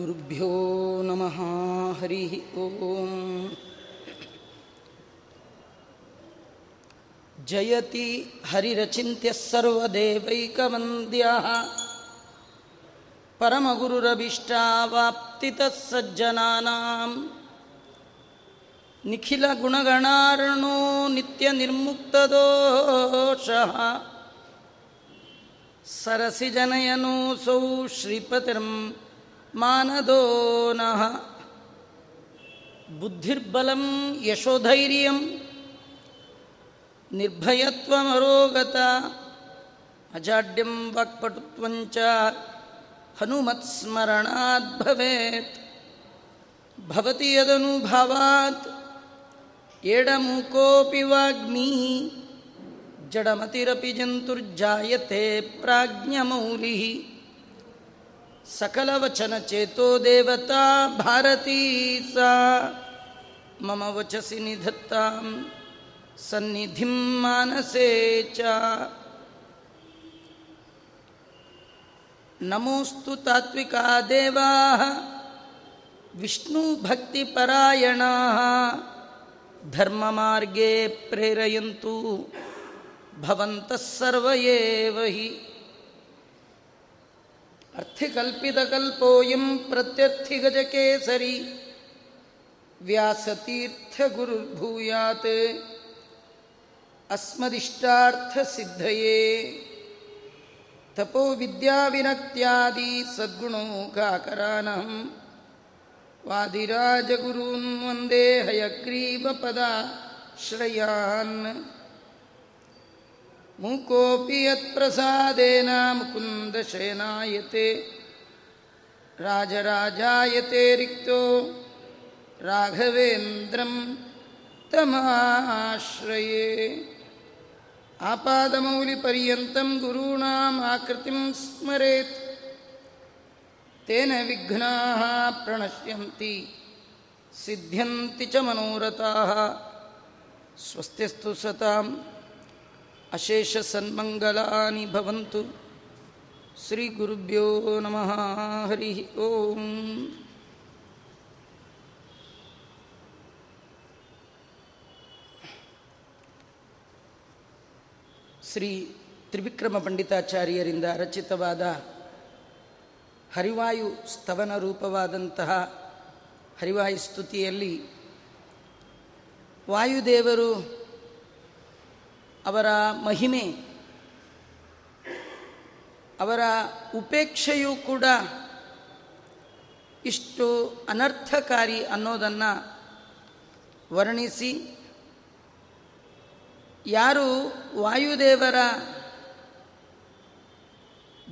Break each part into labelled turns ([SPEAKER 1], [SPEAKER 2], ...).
[SPEAKER 1] गुरुभ्यो नमः हरिः ॐ जयति हरिरचिन्त्यः सर्वदेवैकवन्द्यः परमगुरुरभीष्टावाप्तितः सज्जनानां निखिलगुणगणार्णो नित्यनिर्मुक्तदोषः सरसिजनयनोऽसौ श्रीपतिर्म् ಮಾನದೋ ನಃ. ಬುದ್ಧಿರ್ಬಲಂ ಯಶೋಧೈರ್ಯಂ. ನಿರ್ಭಯತ್ವಮರೋಗತ. ಅಜಾಡ್ಯಂ ವಾಕ್ಪಟುತ್ವಂಚ. ಹನುಮತ್ಸ್ಮರಣಾತ್ ಭವೇತ್. ಭವತಿ ಯದನುಭಾವಾತ್ ಏಡಮುಕೋಪಿ ವಾಗ್ಮೀ. ಜಡಮತಿರಪಿ ಜಂತುರ್ಜಾಯತೆ ಪ್ರಾಜ್ಞಮೌಲಿ. ಸಕಲವಚನ ಚೇತೋ ದೇವತಾ ಭಾರತೀ ಸಾ ಮಮ ವಚಸಿ ನಿಧತ್ತಾಂ ಸನ್ನಿಧಿಂ ಮಾನಸೇ ಚ ನಮೋಸ್ತು ತಾತ್ವಿಕಾ ದೇವಾ ವಿಷ್ಣು ಭಕ್ತಿ ಪರಾಯಣ ಧರ್ಮ ಮಾರ್ಗೇ ಪ್ರೇರಯಂತು ಭವಂತಃ ಸರ್ವ ಹಿ ಅರ್ಥಿಕಲ್ಪಿತಕಲ್ಪೋಯಂ ಪ್ರತ್ಯರ್ಥಿಗಜಕೇಸರಿ ವ್ಯಾಸತೀರ್ಥಗುರುರ್ಭೂಯಾತ್ ಅಸ್ಮದಿಷ್ಟಾರ್ಥಸಿದ್ಧಯೇ ತಪೋ ವಿದ್ಯಾವಿನಕ್ತ್ಯಾದಿ ಸದ್ಗುಣೋಗಾಕರಾನಂ ವಾದಿರಾಜಗುರುನ್ ವಂದೇ ಹಯಗ್ರೀವಪದ ಶ್ರಯಾನ್. ಮೂಕೋಪಿ ಯತ್ಪ್ರಸಾದೇನ ಮುಕುಂದಶಯನಾಯತೆ ರಾಜರಾಜಾಯತೆ ರಿಕ್ತೋ ರಾಘವೇಂದ್ರಂ ತಮಾಶ್ರಯೇ. ಆಪಾದಮೌಲಿಪರ್ಯಂತಂ ಗುರುಣಾಂ ಆಕೃತಿಂ ಸ್ಮರೇತ್. ತೇನ ವಿಘ್ನಾ ಪ್ರಣಶ್ಯಂತಿ ಸಿದ್ಧ್ಯಂತಿ ಚ ಮನೋರಥಾ. ಸ್ವಸ್ತಿಸ್ತು ಸತಾಂ अशेषसन्मङ्गलानि भवन्तु श्रीगुरुभ्यो नमः हरिः ओम् ಶ್ರೀ ತ್ರಿವಿಕ್ರಮ ಪಂಡಿತಾಚಾರ್ಯರಿಂದ ರಚಿತವಾದ ಹರಿವಾಯು ಸ್ತವನ ರೂಪವಾದಂತಹ ಹರಿವಾಯು ಸ್ತುತಿಯಲ್ಲಿ ವಾಯುದೇವರು ಅವರ ಮಹಿಮೆ, ಅವರ ಉಪೇಕ್ಷೆಯೂ ಕೂಡ ಇಷ್ಟು ಅನರ್ಥಕಾರಿ ಅನ್ನೋದನ್ನು ವರ್ಣಿಸಿ, ಯಾರು ವಾಯುದೇವರ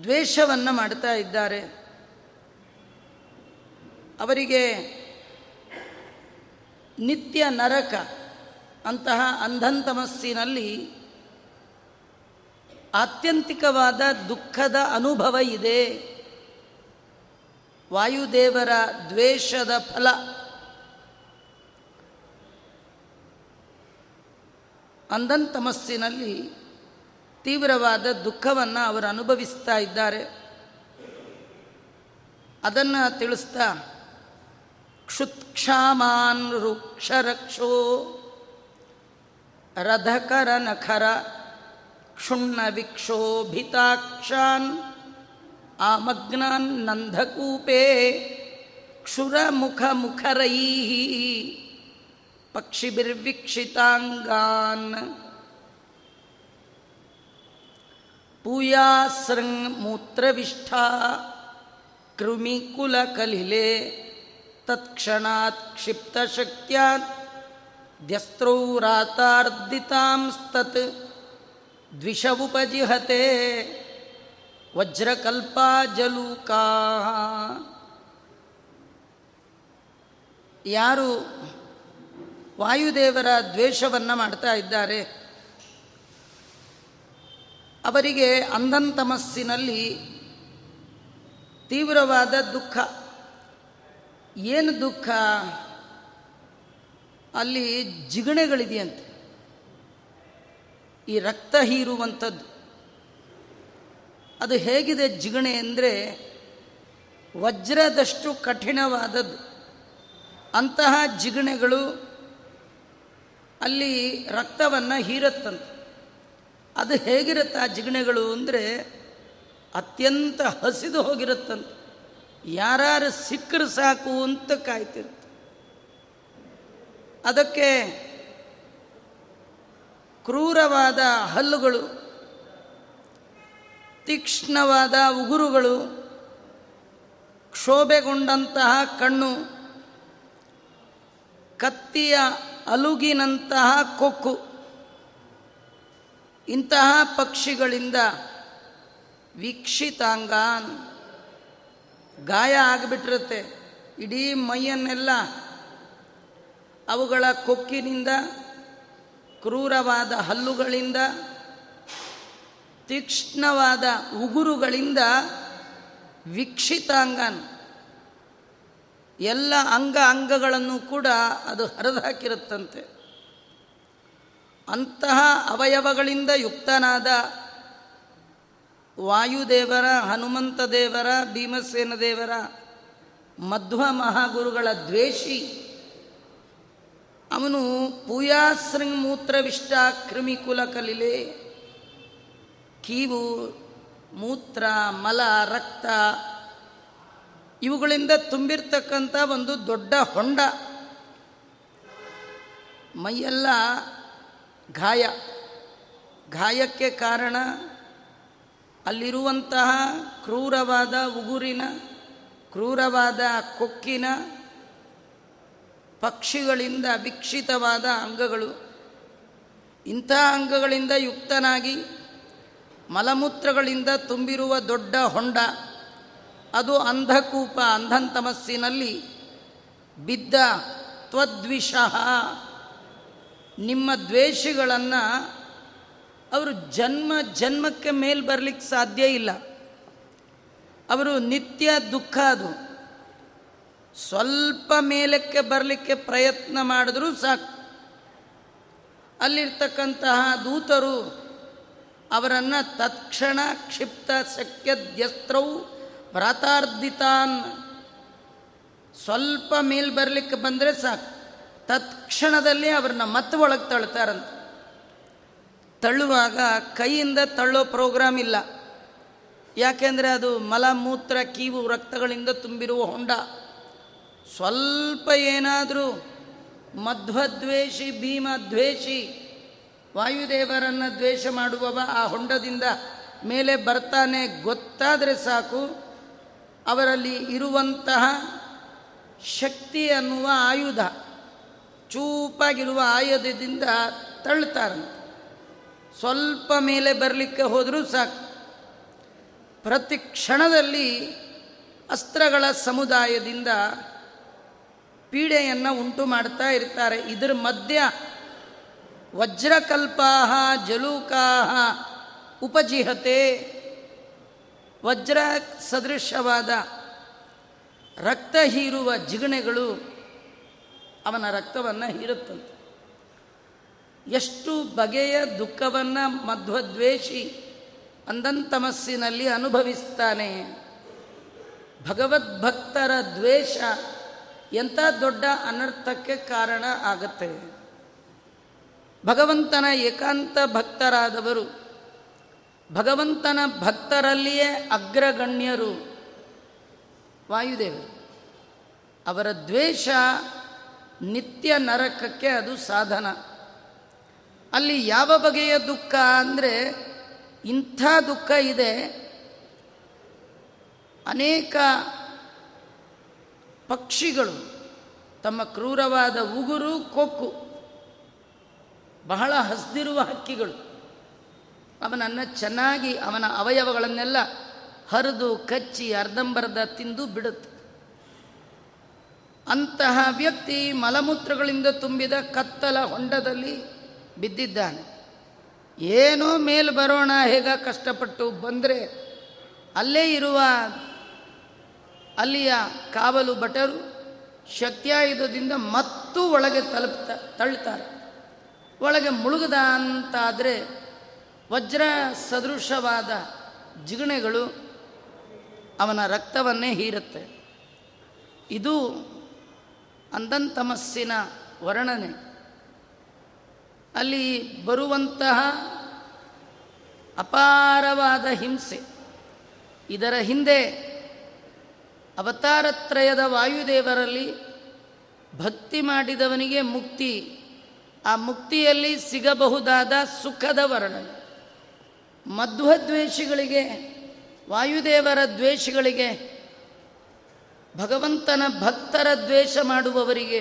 [SPEAKER 1] ದ್ವೇಷವನ್ನು ಮಾಡ್ತಾ ಇದ್ದಾರೆ, ಅವರಿಗೆ ನಿತ್ಯ ನರಕ ಅಂತಹ ಅಂಧಂತಮಸ್ಸಿನಲ್ಲಿ ಆತ್ಯಂತಿಕವಾದ ದುಃಖದ ಅನುಭವ ಇದೆ. ವಾಯುದೇವರ ದ್ವೇಷದ ಫಲ. ಅಂಧಂತಮಸ್ಸಿನಲ್ಲಿ ತೀವ್ರವಾದ ದುಃಖವನ್ನು ಅವರು ಅನುಭವಿಸ್ತಾ ಇದ್ದಾರೆ. ಅದನ್ನು ತಿಳಿಸ್ತಾ ಕ್ಷುತ್ಕ್ಷಾಮಾನ್ ರುಕ್ಷರಕ್ಷೋ ರಥಕರ ನಖರ ಕ್ಷುಣ್ಣ ವಿಕ್ಷೋಭಿತಾಕ್ಷಾನ್ ಆಮಗ್ನಾನ್ ನಂದಕೂಪೇ ಕ್ಷುರಮುಖ ಮುಖರೈ ಪಕ್ಷಿಭಿರ್ವೀಕ್ಷಿತಾಂಗಾನ್. ಪೂಯಾಸೃಂಗ್ ಮೂತ್ರವಿಷ್ಠಾ ಕೃಮಿಕುಲಕಲಿಲೆ ತತ್ಕ್ಷಣಾತ್ ಕ್ಷಿಪ್ತಶಕ್ತ್ಯಾತ್ ದ್ಯಸ್ತ್ರೌ ರಾತಾರ್ದಿತಾಂಸ್ತತ್ ದ್ವಿಷ ಉಪಜಿಹತೆ ವಜ್ರಕಲ್ಪಾ ಜಲೂಕಾ ಯಾರು ವಾಯುದೇವರ ದ್ವೇಷವನ್ನು ಮಾಡ್ತಾ ಇದ್ದಾರೆ, ಅವರಿಗೆ ಅಂಧಂತಮಸ್ಸಿನಲ್ಲಿ ತೀವ್ರವಾದ ದುಃಖ. ಏನು ದುಃಖ? ಅಲ್ಲಿ ಜಿಗಣೆಗಳಿದೆಯಂತೆ. ಈ ರಕ್ತ ಹೀರುವಂಥದ್ದು. ಅದು ಹೇಗಿದೆ ಜಿಗಣೆ ಅಂದರೆ ವಜ್ರದಷ್ಟು ಕಠಿಣವಾದದ್ದು. ಅಂತಹ ಜಿಗಣೆಗಳು ಅಲ್ಲಿ ರಕ್ತವನ್ನು ಹೀರತ್ತಂತೆ. ಅದು ಹೇಗಿರುತ್ತೆ ಆ ಜಿಗಣೆಗಳು ಅಂದರೆ ಅತ್ಯಂತ ಹಸಿದು ಹೋಗಿರುತ್ತಂತೆ. ಯಾರು ಸಿಕ್ಕರು ಸಾಕು ಅಂತ ಕಾಯ್ತಿರುತ್ತೆ. ಅದಕ್ಕೆ ಕ್ರೂರವಾದ ಹಲ್ಲುಗಳು, ತೀಕ್ಷ್ಣವಾದ ಉಗುರುಗಳು, ಕ್ಷೋಭೆಗೊಂಡಂತಹ ಕಣ್ಣು, ಕತ್ತಿಯ ಅಲುಗಿನಂತಹ ಕೊಕ್ಕು, ಇಂತಹ ಪಕ್ಷಿಗಳಿಂದ ವೀಕ್ಷಿತಾಂಗಾನ್ ಗಾಯ ಆಗಿಬಿಟ್ಟಿರುತ್ತೆ. ಇಡೀ ಮೈಯನ್ನೆಲ್ಲ ಅವುಗಳ ಕೊಕ್ಕಿನಿಂದ ಕ್ರೂರವಾದ ಹಲ್ಲುಗಳಿಂದ, ತೀಕ್ಷ್ಣವಾದ ಉಗುರುಗಳಿಂದ ವೀಕ್ಷಿತಾಂಗನ್ ಎಲ್ಲ ಅಂಗ ಅಂಗಗಳನ್ನು ಕೂಡ ಅದು ಹರಿದು ಹಾಕಿರುತ್ತಂತೆ. ಅಂತಹ ಅವಯವಗಳಿಂದ ಯುಕ್ತನಾದ ವಾಯುದೇವರ, ಹನುಮಂತ ದೇವರ, ಭೀಮಸೇನ ದೇವರ, ಮಧ್ವ ಮಹಾಗುರುಗಳ ದ್ವೇಷಿ ಅವನು ಪೂಯಾಸೃಂಗ್ ಮೂತ್ರವಿಷ್ಟ ಕ್ರಿಮಿಕುಲ ಕಲಿಲೆ ಕೀವು, ಮೂತ್ರ, ಮಲ, ರಕ್ತ, ಇವುಗಳಿಂದ ತುಂಬಿರ್ತಕ್ಕಂಥ ಒಂದು ದೊಡ್ಡ ಹೊಂಡ. ಮೈಯೆಲ್ಲ ಗಾಯ. ಗಾಯಕ್ಕೆ ಕಾರಣ ಅಲ್ಲಿರುವಂತಹ ಕ್ರೂರವಾದ ಉಗುರಿನ, ಕ್ರೂರವಾದ ಕೊಕ್ಕಿನ ಪಕ್ಷಿಗಳಿಂದ ವಿಕ್ಷಿತವಾದ ಅಂಗಗಳು. ಇಂಥ ಅಂಗಗಳಿಂದ ಯುಕ್ತನಾಗಿ ಮಲಮೂತ್ರಗಳಿಂದ ತುಂಬಿರುವ ದೊಡ್ಡ ಹೊಂಡ, ಅದು ಅಂಧಕೂಪ, ಅಂಧಂತಮಸ್ಸಿನಲ್ಲಿ ಬಿದ್ದ ತ್ವದ್ವಿಷಃ. ನಿಮ್ಮ ದ್ವೇಷಗಳನ್ನು ಅವರು ಜನ್ಮ, ಜನ್ಮಕ್ಕೆ ಮೇಲೆ ಬರಲಿಕ್ಕೆ ಸಾಧ್ಯ ಇಲ್ಲ. ಅವರು ನಿತ್ಯ ದುಃಖ ಅದು. ಸ್ವಲ್ಪ ಮೇಲಕ್ಕೆ ಬರಲಿಕ್ಕೆ ಪ್ರಯತ್ನ ಮಾಡಿದ್ರೂ ಸಾಕು. ಅಲ್ಲಿರ್ತಕ್ಕಂತಹ ದೂತರು ಅವರನ್ನು ತತ್ಕ್ಷಣ ಕ್ಷಿಪ್ತ ಶಕ್ಯದ್ಯಸ್ತ್ರವು ವ್ರತಾರ್ಧಿತಾನ್ ಸ್ವಲ್ಪ ಮೇಲ್ ಬರಲಿಕ್ಕೆ ಬಂದರೆ ಸಾಕು. ತತ್ಕ್ಷಣದಲ್ಲಿ ಅವ್ರನ್ನ ಮತ್ತೆ ಒಳಗೆ ತಳ್ತಾರಂತ. ತಳ್ಳುವಾಗ ಕೈಯಿಂದ ತಳ್ಳೋ ಪ್ರೋಗ್ರಾಮ್ ಇಲ್ಲ. ಯಾಕೆಂದರೆ ಅದು ಮಲ ಮೂತ್ರ ಕೀವು, ರಕ್ತಗಳಿಂದ ತುಂಬಿರುವ ಹೊಂಡ. ಸ್ವಲ್ಪ ಏನಾದರೂ ಮಧ್ವದ್ವೇಷಿ, ಭೀಮದ್ವೇಷಿ, ವಾಯುದೇವರನ್ನು ದ್ವೇಷ ಮಾಡುವವ ಆ ಹೊಂಡದಿಂದ ಮೇಲೆ ಬರ್ತಾನೆ ಗೊತ್ತಾದರೆ ಸಾಕು, ಅವರಲ್ಲಿ ಇರುವಂತಹ ಶಕ್ತಿ ಅನ್ನುವ ಆಯುಧ, ಚೂಪಾಗಿರುವ ಆಯುಧದಿಂದ ತಳ್ತಾರಂತೆ ಸ್ವಲ್ಪ ಮೇಲೆ ಬರಲಿಕ್ಕೆ ಹೋದರೂ ಸಾಕು. ಪ್ರತಿ ಕ್ಷಣದಲ್ಲಿ ಅಸ್ತ್ರಗಳ ಸಮುದಾಯದಿಂದ ಪೀಡೆಯನ್ನು ಉಂಟು ಮಾಡ್ತಾ ಇರ್ತಾರೆ. ಇದರ ಮಧ್ಯ ವಜ್ರಕಲ್ಪಾಹ, ಜಲೂಕಾಹ, ಉಪಜಿಹತೆ ವಜ್ರ ಸದೃಶವಾದ ರಕ್ತ ಹೀರುವ ಜಿಗಣೆಗಳು ಅವನ ರಕ್ತವನ್ನು ಹೀರುತ್ತಂತೆ. ಎಷ್ಟು ಬಗೆಯ ದುಃಖವನ್ನು ಮಧ್ವದ್ವೇಷಿ ಅಂದಂತಮಸ್ಸಿನಲ್ಲಿ ಅನುಭವಿಸ್ತಾನೆ. ಭಗವದ್ಭಕ್ತರ ದ್ವೇಷ ಎಂಥ ದೊಡ್ಡ ಅನರ್ಥಕ್ಕೆ ಕಾರಣ ಆಗತ್ತೆ? ಭಗವಂತನ ಏಕಾಂತ ಭಕ್ತರಾದವರು, ಭಗವಂತನ ಭಕ್ತರಲ್ಲಿಯೇ ಅಗ್ರಗಣ್ಯರು ವಾಯುದೇವರು. ಅವರ ದ್ವೇಷ ನಿತ್ಯ ನರಕಕ್ಕೆ ಅದು ಸಾಧನ. ಅಲ್ಲಿ ಯಾವ ಬಗೆಯ ದುಃಖ ಅಂದರೆ ಇಂಥ ದುಃಖ ಇದೆ. ಅನೇಕ ಪಕ್ಷಿಗಳು, ತಮ್ಮ ಕ್ರೂರವಾದ ಉಗುರು, ಕೊಕ್ಕು, ಬಹಳ ಹಸ್ದಿರುವ ಹಕ್ಕಿಗಳು. ಅವನನ್ನು ಚೆನ್ನಾಗಿ, ಅವನ ಅವಯವಗಳನ್ನೆಲ್ಲ ಹರಿದು, ಕಚ್ಚಿ, ಅರ್ಧಂಬರ್ಧ ತಿಂದು ಬಿಡುತ್ತೆ. ಅಂತಹ ವ್ಯಕ್ತಿ ಮಲಮೂತ್ರಗಳಿಂದ ತುಂಬಿದ ಕತ್ತಲ ಹೊಂಡದಲ್ಲಿ ಬಿದ್ದಿದ್ದಾನೆ. ಏನೋ ಮೇಲೆ ಬರೋಣ ಹೇಗ ಕಷ್ಟಪಟ್ಟು ಬಂದರೆ, ಅಲ್ಲೇ ಇರುವ ಅಲ್ಲಿಯ ಕಾವಲು ಭಟರು ಶಕ್ತಿಯಾಯುಧದಿಂದ ಮತ್ತೂ ಒಳಗೆ ತಲುಪ್ತ ತಳ್ತಾರೆ ಒಳಗೆ ಮುಳುಗದ ಅಂತಾದರೆ ವಜ್ರ ಸದೃಶವಾದ ಜಿಗಣೆಗಳು ಅವನ ರಕ್ತವನ್ನೇ ಹೀರುತ್ತೆ. ಇದು ಅಂಧಂತಮಸ್ಸಿನ ವರ್ಣನೆ. ಅಲ್ಲಿ ಬರುವಂತಹ ಅಪಾರವಾದ ಹಿಂಸೆ. ಇದರ ಹಿಂದೆ ಅವತಾರತ್ರಯದ ವಾಯುದೇವರಲ್ಲಿ ಭಕ್ತಿ ಮಾಡಿದವನಿಗೆ ಮುಕ್ತಿ. ಆ ಮುಕ್ತಿಯಲ್ಲಿ ಸಿಗಬಹುದಾದ ಸುಖದ ವರ್ಣನೆ. ಮಧ್ವದ್ವೇಷಿಗಳಿಗೆ, ವಾಯುದೇವರ ದ್ವೇಷಿಗಳಿಗೆ, ಭಗವಂತನ ಭಕ್ತರ ದ್ವೇಷ ಮಾಡುವವರಿಗೆ,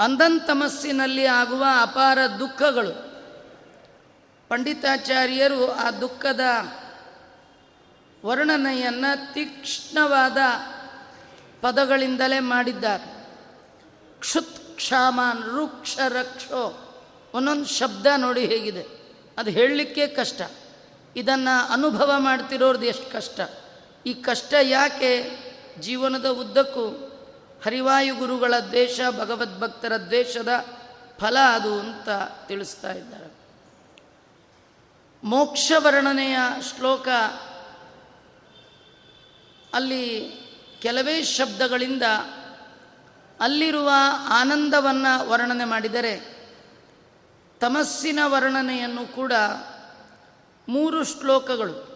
[SPEAKER 1] ಅಂಧಂತಮಸ್ಸಿನಲ್ಲಿ ಆಗುವ ಅಪಾರ ದುಃಖಗಳು. ಪಂಡಿತಾಚಾರ್ಯರು ಆ ದುಃಖದ ವರ್ಣನೆಯನ್ನು ತೀಕ್ಷ್ಣವಾದ ಪದಗಳಿಂದಲೇ ಮಾಡಿದ್ದಾರೆ. ಕ್ಷುತ್ ಕ್ಷಾಮಾನ್ ರುಕ್ಷ ರಕ್ಷೋ ಒಂದೊಂದು ಶಬ್ದ ನೋಡಿ ಹೇಗಿದೆ. ಅದು ಹೇಳಲಿಕ್ಕೆ ಕಷ್ಟ. ಇದನ್ನು ಅನುಭವ ಮಾಡ್ತಿರೋರ್ದು ಎಷ್ಟು ಕಷ್ಟ. ಈ ಕಷ್ಟ ಯಾಕೆ? ಜೀವನದ ಉದ್ದಕ್ಕೂ ಹರಿವಾಯು ಗುರುಗಳ ದ್ವೇಷ ಭಗವದ್ಭಕ್ತರ ದ್ವೇಷದ ಫಲ ಅದು ಅಂತ ತಿಳಿಸ್ತಾ ಇದ್ದಾರೆ. ಮೋಕ್ಷ ವರ್ಣನೆಯ ಶ್ಲೋಕ ಅಲ್ಲಿ ಕೆಲವೇ ಶಬ್ದಗಳಿಂದ ಅಲ್ಲಿರುವ ಆನಂದವನ್ನು ವರ್ಣನೆ ಮಾಡಿದರೆ ತಮಸ್ಸಿನ ವರ್ಣನೆಯನ್ನು ಕೂಡ ಮೂರು ಶ್ಲೋಕಗಳು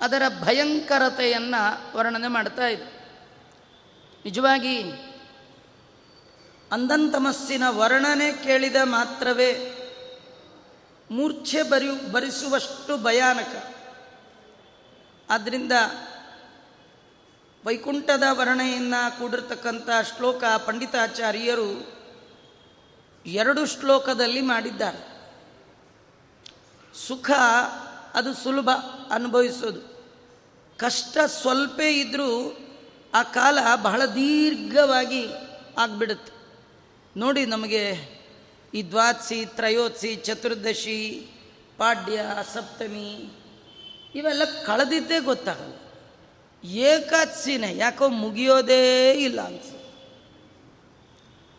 [SPEAKER 1] ಅದರ ಭಯಂಕರತೆಯನ್ನು ವರ್ಣನೆ ಮಾಡ್ತಾ ಇದೆ. ನಿಜವಾಗಿ ಅಂದಂತಮಸ್ಸಿನ ವರ್ಣನೆ ಕೇಳಿದ ಮಾತ್ರವೇ ಮೂರ್ಛೆ ಬರಿ ಭರಿಸುವಷ್ಟು ಭಯಾನಕ. ಆದ್ದರಿಂದ ವೈಕುಂಠದ ವರ್ಣೆಯನ್ನು ಕೂಡಿರ್ತಕ್ಕಂಥ ಶ್ಲೋಕ ಪಂಡಿತಾಚಾರ್ಯರು ಎರಡು ಶ್ಲೋಕದಲ್ಲಿ ಮಾಡಿದ್ದಾರೆ. ಸುಖ ಅದು ಸುಲಭ ಅನುಭವಿಸೋದು. ಕಷ್ಟ ಸ್ವಲ್ಪ ಇದ್ದರೂ ಆ ಕಾಲ ಬಹಳ ದೀರ್ಘವಾಗಿ ಆಗಿಬಿಡುತ್ತೆ. ನೋಡಿ ನಮಗೆ ಈ ದ್ವಾದಶಿ, ತ್ರಯೋದಶಿ, ಚತುರ್ದಶಿ, ಪಾಡ್ಯ, ಸಪ್ತಮಿ ಇವೆಲ್ಲ ಕಳೆದಿದ್ದೇ ಗೊತ್ತಾಗಲ್ಲ. ಏಕಾದಶಿನೇ ಯಾಕೋ ಮುಗಿಯೋದೇ ಇಲ್ಲ ಅನ್ಸ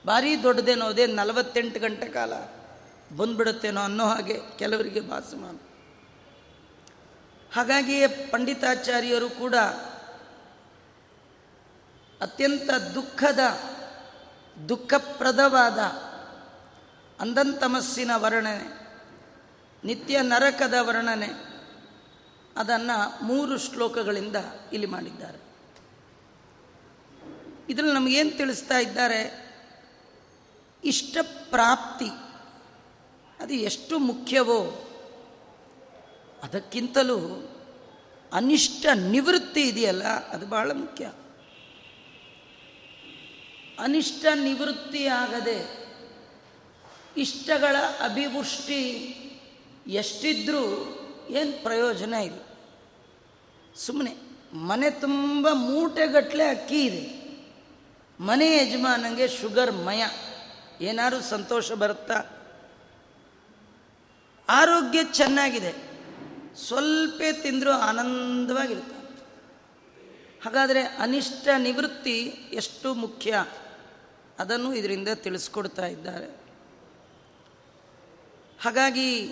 [SPEAKER 1] ಭಾರಿ ದೊಡ್ಡದೇನೋದೇ ನಲವತ್ತೆಂಟು ಗಂಟೆ ಕಾಲ ಬಂದ್ಬಿಡುತ್ತೇನೋ ಅನ್ನೋ ಹಾಗೆ ಕೆಲವರಿಗೆ ಭಾಸಮಾನ. ಹಾಗಾಗಿಯೇ ಪಂಡಿತಾಚಾರ್ಯರು ಕೂಡ ಅತ್ಯಂತ ದುಃಖದ, ದುಃಖಪ್ರದವಾದ ಅಂಧಂತಮಸ್ಸಿನ ವರ್ಣನೆ, ನಿತ್ಯ ನರಕದ ವರ್ಣನೆ ಅದನ್ನು ಮೂರು ಶ್ಲೋಕಗಳಿಂದ ಇಲ್ಲಿ ಮಾಡಿದ್ದಾರೆ. ಇದರಲ್ಲಿ ನಮಗೇನು ತಿಳಿಸ್ತಾ ಇದ್ದಾರೆ? ಇಷ್ಟ ಪ್ರಾಪ್ತಿ ಅದು ಎಷ್ಟು ಮುಖ್ಯವೋ, ಅದಕ್ಕಿಂತಲೂ ಅನಿಷ್ಟ ನಿವೃತ್ತಿ ಇದೆಯಲ್ಲ, ಅದು ಬಹಳ ಮುಖ್ಯ. ಅನಿಷ್ಟ ನಿವೃತ್ತಿ ಆಗದೆ ಇಷ್ಟಗಳ ಅಭಿವೃಷ್ಟಿ ಎಷ್ಟಿದ್ರೂ ಏನು ಪ್ರಯೋಜನ ಇಲ್ಲ. ಸುಮ್ಮನೆ ಮನೆ ತುಂಬ ಮೂಟೆಗಟ್ಟಲೆ ಅಕ್ಕಿ ಇದೆ. ಮನೆ ಯಜಮಾನಂಗೆ ಶುಗರ್ ಮಯ. ಏನಾದ್ರು ಸಂತೋಷ ಬರುತ್ತಾ? ಆರೋಗ್ಯ ಚೆನ್ನಾಗಿದೆ. ಸ್ವಲ್ಪ ತಿಂದರೂ ಆನಂದವಾಗಿರುತ್ತೆ. ಹಾಗಾದರೆ ಅನಿಷ್ಟ ನಿವೃತ್ತಿ ಎಷ್ಟು ಮುಖ್ಯ? ಅದನ್ನು ಇದರಿಂದ ತಿಳಿಸ್ಕೊಡ್ತಾ ಇದ್ದಾರೆ. ಹಾಗಾಗಿ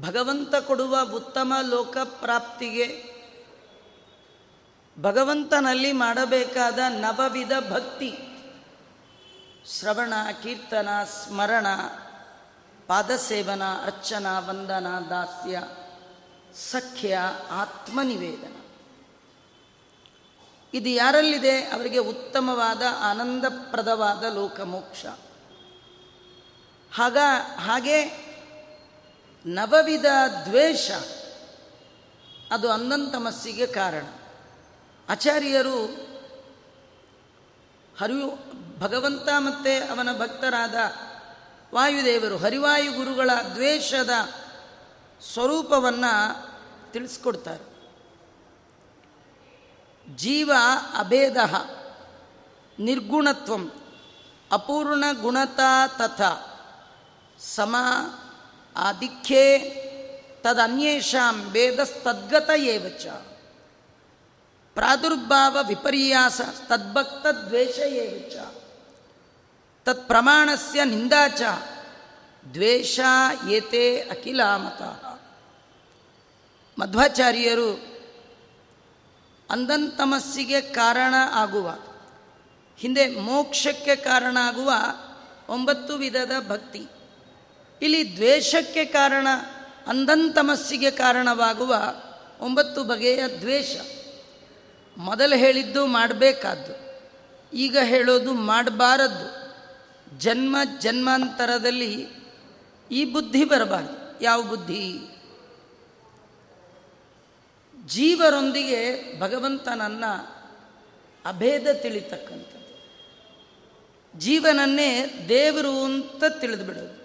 [SPEAKER 1] ಭಗವಂತ ಕೊಡುವ ಉತ್ತಮ ಲೋಕ ಪ್ರಾಪ್ತಿಗೆ ಭಗವಂತನಲ್ಲಿ ಮಾಡಬೇಕಾದ ನವವಿಧ ಭಕ್ತಿ. ಶ್ರವಣ, ಕೀರ್ತನ, ಸ್ಮರಣ, ಪಾದಸೇವನ, ಅರ್ಚನ, ವಂದನ, ದಾಸ್ಯ, ಸಖ್ಯ, ಆತ್ಮನಿವೇದನ. ಇದು ಯಾರಲ್ಲಿದೆ? ಅವರಿಗೆ ಉತ್ತಮವಾದ, ಆನಂದಪ್ರದವಾದ ಲೋಕಮೋಕ್ಷ. ಹಾಗ, ಹಾಗೆ ನವವಿಧ ದ್ವೇಷ. ಅದು ಅಂದಂತಮಸ್ಸಿಗೆ ಕಾರಣ. ಆಚಾರ್ಯರು ಹರಿವು ಭಗವಂತ ಮತ್ತು ಅವನ ಭಕ್ತರಾದ ವಾಯುದೇವರು, ಹರಿವಾಯು ಗುರುಗಳ ದ್ವೇಷದ ಸ್ವರೂಪವನ್ನು ತಿಳಿಸ್ಕೊಡ್ತಾರೆ. ಜೀವ ಅಭೇದ, ನಿರ್ಗುಣತ್ವಂ, ಅಪೂರ್ಣ ಗುಣತಾ ತಥ, ಸಮ ಆದಿಖ್ಯೆ ತದನ್ಯೇಷಾಂ ವೇದಸ್ತದ್ಗತ ಏವಚ ಪ್ರಾದುರ್ಭಾವ ವಿಪರ್ಯಾಸ ತದ್ಭಕ್ತ ದ್ವೇಷ ಏವಚ ತತ್ ಪ್ರಮಾಣಸ್ಯ ನಿಂದಾಚ ದ್ವೇಷ ಏತೆ ಅಖಿಲಾಮತ ಮಧ್ವಾಚಾರ್ಯರು ಅಂಧಂತಮಸ್ಸಿಗೆ ಕಾರಣ ಆಗುವ, ಹಿಂದೆ ಮೋಕ್ಷಕ್ಕೆ ಕಾರಣ ಆಗುವ ಒಂಬತ್ತು ವಿಧದ ಭಕ್ತಿ। ಇಲ್ಲಿ ದ್ವೇಷಕ್ಕೆ ಕಾರಣ, ಅಂಧಂತಮಸ್ಸಿಗೆ ಕಾರಣವಾಗುವ ಒಂಬತ್ತು ಬಗೆಯ ದ್ವೇಷ. ಮೊದಲು ಹೇಳಿದ್ದು ಮಾಡಬೇಕಾದ್ದು, ಈಗ ಹೇಳೋದು ಮಾಡಬಾರದ್ದು. ಜನ್ಮ ಜನ್ಮಾಂತರದಲ್ಲಿ ಈ ಬುದ್ಧಿ ಬರಬಾರ್ದು. ಯಾವ ಬುದ್ಧಿ? ಜೀವರೊಂದಿಗೆ ಭಗವಂತನನ್ನ ಅಭೇದ ತಿಳಿತಕ್ಕಂಥದ್ದು. ಜೀವನನ್ನೇ ದೇವರು ಅಂತ ತಿಳಿದು ಬಿಡೋದು.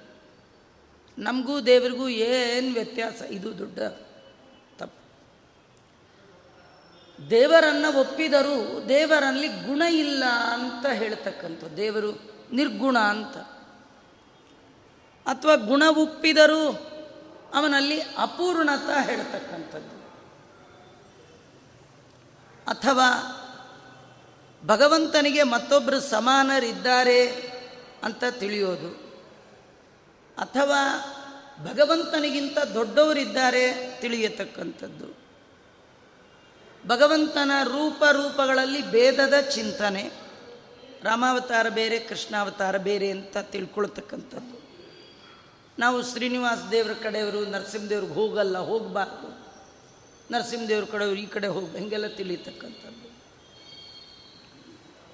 [SPEAKER 1] ನಮಗೂ ದೇವರಿಗೂ ಏನು ವ್ಯತ್ಯಾಸ? ಇದು ದೊಡ್ಡ ತಪ್ಪು. ದೇವರನ್ನು ಒಪ್ಪಿದರೂ ದೇವರಲ್ಲಿ ಗುಣ ಇಲ್ಲ ಅಂತ ಹೇಳ್ತಕ್ಕಂಥ ದೇವರು ನಿರ್ಗುಣ ಅಂತ. ಅಥವಾ ಗುಣ ಒಪ್ಪಿದರೂ ಅವನಲ್ಲಿ ಅಪೂರ್ಣತ ಹೇಳ್ತಕ್ಕಂಥದ್ದು. ಅಥವಾ ಭಗವಂತನಿಗೆ ಮತ್ತೊಬ್ಬರು ಸಮಾನರಿದ್ದಾರೆ ಅಂತ ತಿಳಿಯೋದು. ಅಥವಾ ಭಗವಂತನಿಗಿಂತ ದೊಡ್ಡವರಿದ್ದಾರೆ ತಿಳಿಯತಕ್ಕಂಥದ್ದು. ಭಗವಂತನ ರೂಪ ರೂಪಗಳಲ್ಲಿ ಭೇದದ ಚಿಂತನೆ. ರಾಮಾವತಾರ ಬೇರೆ, ಕೃಷ್ಣಾವತಾರ ಬೇರೆ ಅಂತ ತಿಳ್ಕೊಳ್ತಕ್ಕಂಥದ್ದು. ನಾವು ಶ್ರೀನಿವಾಸ ದೇವರ ಕಡೆಯವರು ನರಸಿಂಹದೇವ್ರಿಗೆ ಹೋಗಲ್ಲ, ಹೋಗಬಾರ್ದು. ನರಸಿಂಹದೇವ್ರ ಕಡೆಯವರು ಈ ಕಡೆ ಹೋಗಿ ಹೀಗೆಲ್ಲ ತಿಳಿಯತಕ್ಕಂಥದ್ದು.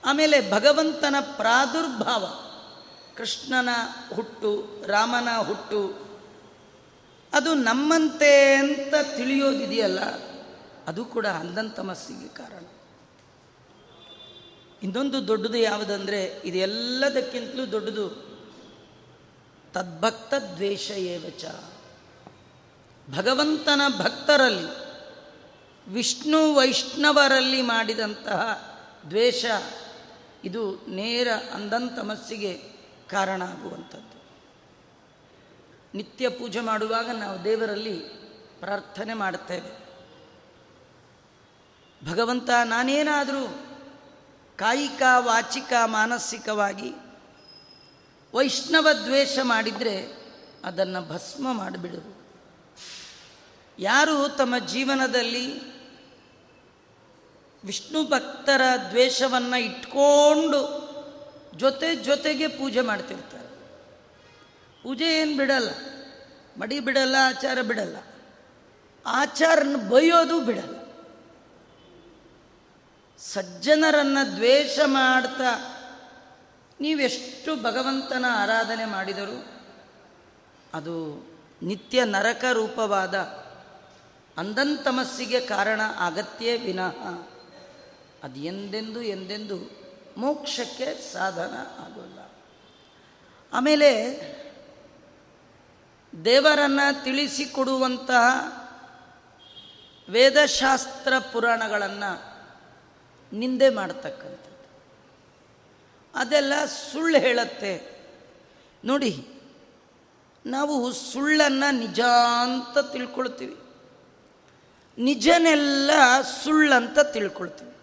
[SPEAKER 1] ಆಮೇಲೆ ಭಗವಂತನ ಪ್ರಾದುರ್ಭಾವ. ಕೃಷ್ಣನ ಹುಟ್ಟು, ರಾಮನ ಹುಟ್ಟು, ಅದು ನಮ್ಮಂತೆ ಅಂತ ತಿಳಿಯೋದಿದೆಯಲ್ಲ, ಅದು ಕೂಡ ಅಂಧಂತಮಸ್ಸಿಗೆ ಕಾರಣ. ಇನ್ನೊಂದು ದೊಡ್ಡದು ಯಾವುದಂದರೆ, ಇದೆಲ್ಲದಕ್ಕಿಂತಲೂ ದೊಡ್ಡದು, ತದ್ಭಕ್ತ ದ್ವೇಷ ಏವಚ. ಭಗವಂತನ ಭಕ್ತರಲ್ಲಿ, ವಿಷ್ಣು ವೈಷ್ಣವರಲ್ಲಿ ಮಾಡಿದಂತಹ ದ್ವೇಷ, ಇದು ನೇರ ಅಂಧಂತಮಸ್ಸಿಗೆ ಕಾರಣ ಆಗುವಂಥದ್ದು. ನಿತ್ಯ ಪೂಜೆ ಮಾಡುವಾಗ ನಾವು ದೇವರಲ್ಲಿ ಪ್ರಾರ್ಥನೆ ಮಾಡುತ್ತೇವೆ. ಭಗವಂತ ನಾನೇನಾದರೂ ಕಾಯಿಕ, ವಾಚಿಕ, ಮಾನಸಿಕವಾಗಿ ವೈಷ್ಣವ ದ್ವೇಷ ಮಾಡಿದರೆ ಅದನ್ನು ಭಸ್ಮ ಮಾಡಿಬಿಡು ಯಾರು ತಮ್ಮ ಜೀವನದಲ್ಲಿ ವಿಷ್ಣು ಭಕ್ತರ ದ್ವೇಷವನ್ನು ಇಟ್ಕೊಂಡು ಜೊತೆ ಜೊತೆಗೆ ಪೂಜೆ ಮಾಡ್ತಿರ್ತಾರೆ. ಪೂಜೆ ಏನು ಬಿಡಲ್ಲ, ಮಡಿ ಬಿಡಲ್ಲ, ಆಚಾರ ಬಿಡಲ್ಲ. ಆಚಾರನ ಬೈಯೋದು ಬಿಡಲ್ಲ. ಸಜ್ಜನರನ್ನು ದ್ವೇಷ ಮಾಡ್ತಾ ನೀವೆಷ್ಟು ಭಗವಂತನ ಆರಾಧನೆ ಮಾಡಿದರೂ ಅದು ನಿತ್ಯ ನರಕ ರೂಪವಾದ ಅಂಧಂತಮಸ್ಸಿಗೆ ಕಾರಣ ಆಗತ್ಯೇ ವಿನಃ. ಅದು ಎಂದೆಂದು ಎಂದೆಂದು ಮೋಕ್ಷಕ್ಕೆ ಸಾಧನ ಆಗೋಲ್ಲ. ಆಮೇಲೆ ದೇವರನ್ನು ತಿಳಿಸಿಕೊಡುವಂತಹ ವೇದಶಾಸ್ತ್ರ ಪುರಾಣಗಳನ್ನು ನಿಂದೆ ಮಾಡ್ತಕ್ಕಂಥದ್ದು. ಅದೆಲ್ಲ ಸುಳ್ಳು ಹೇಳುತ್ತೆ. ನೋಡಿ, ನಾವು ಸುಳ್ಳನ್ನು ನಿಜ ಅಂತ ತಿಳ್ಕೊಳ್ತೀವಿ. ನಿಜನೆಲ್ಲ ಸುಳ್ಳಂತ ತಿಳ್ಕೊಳ್ತೀವಿ.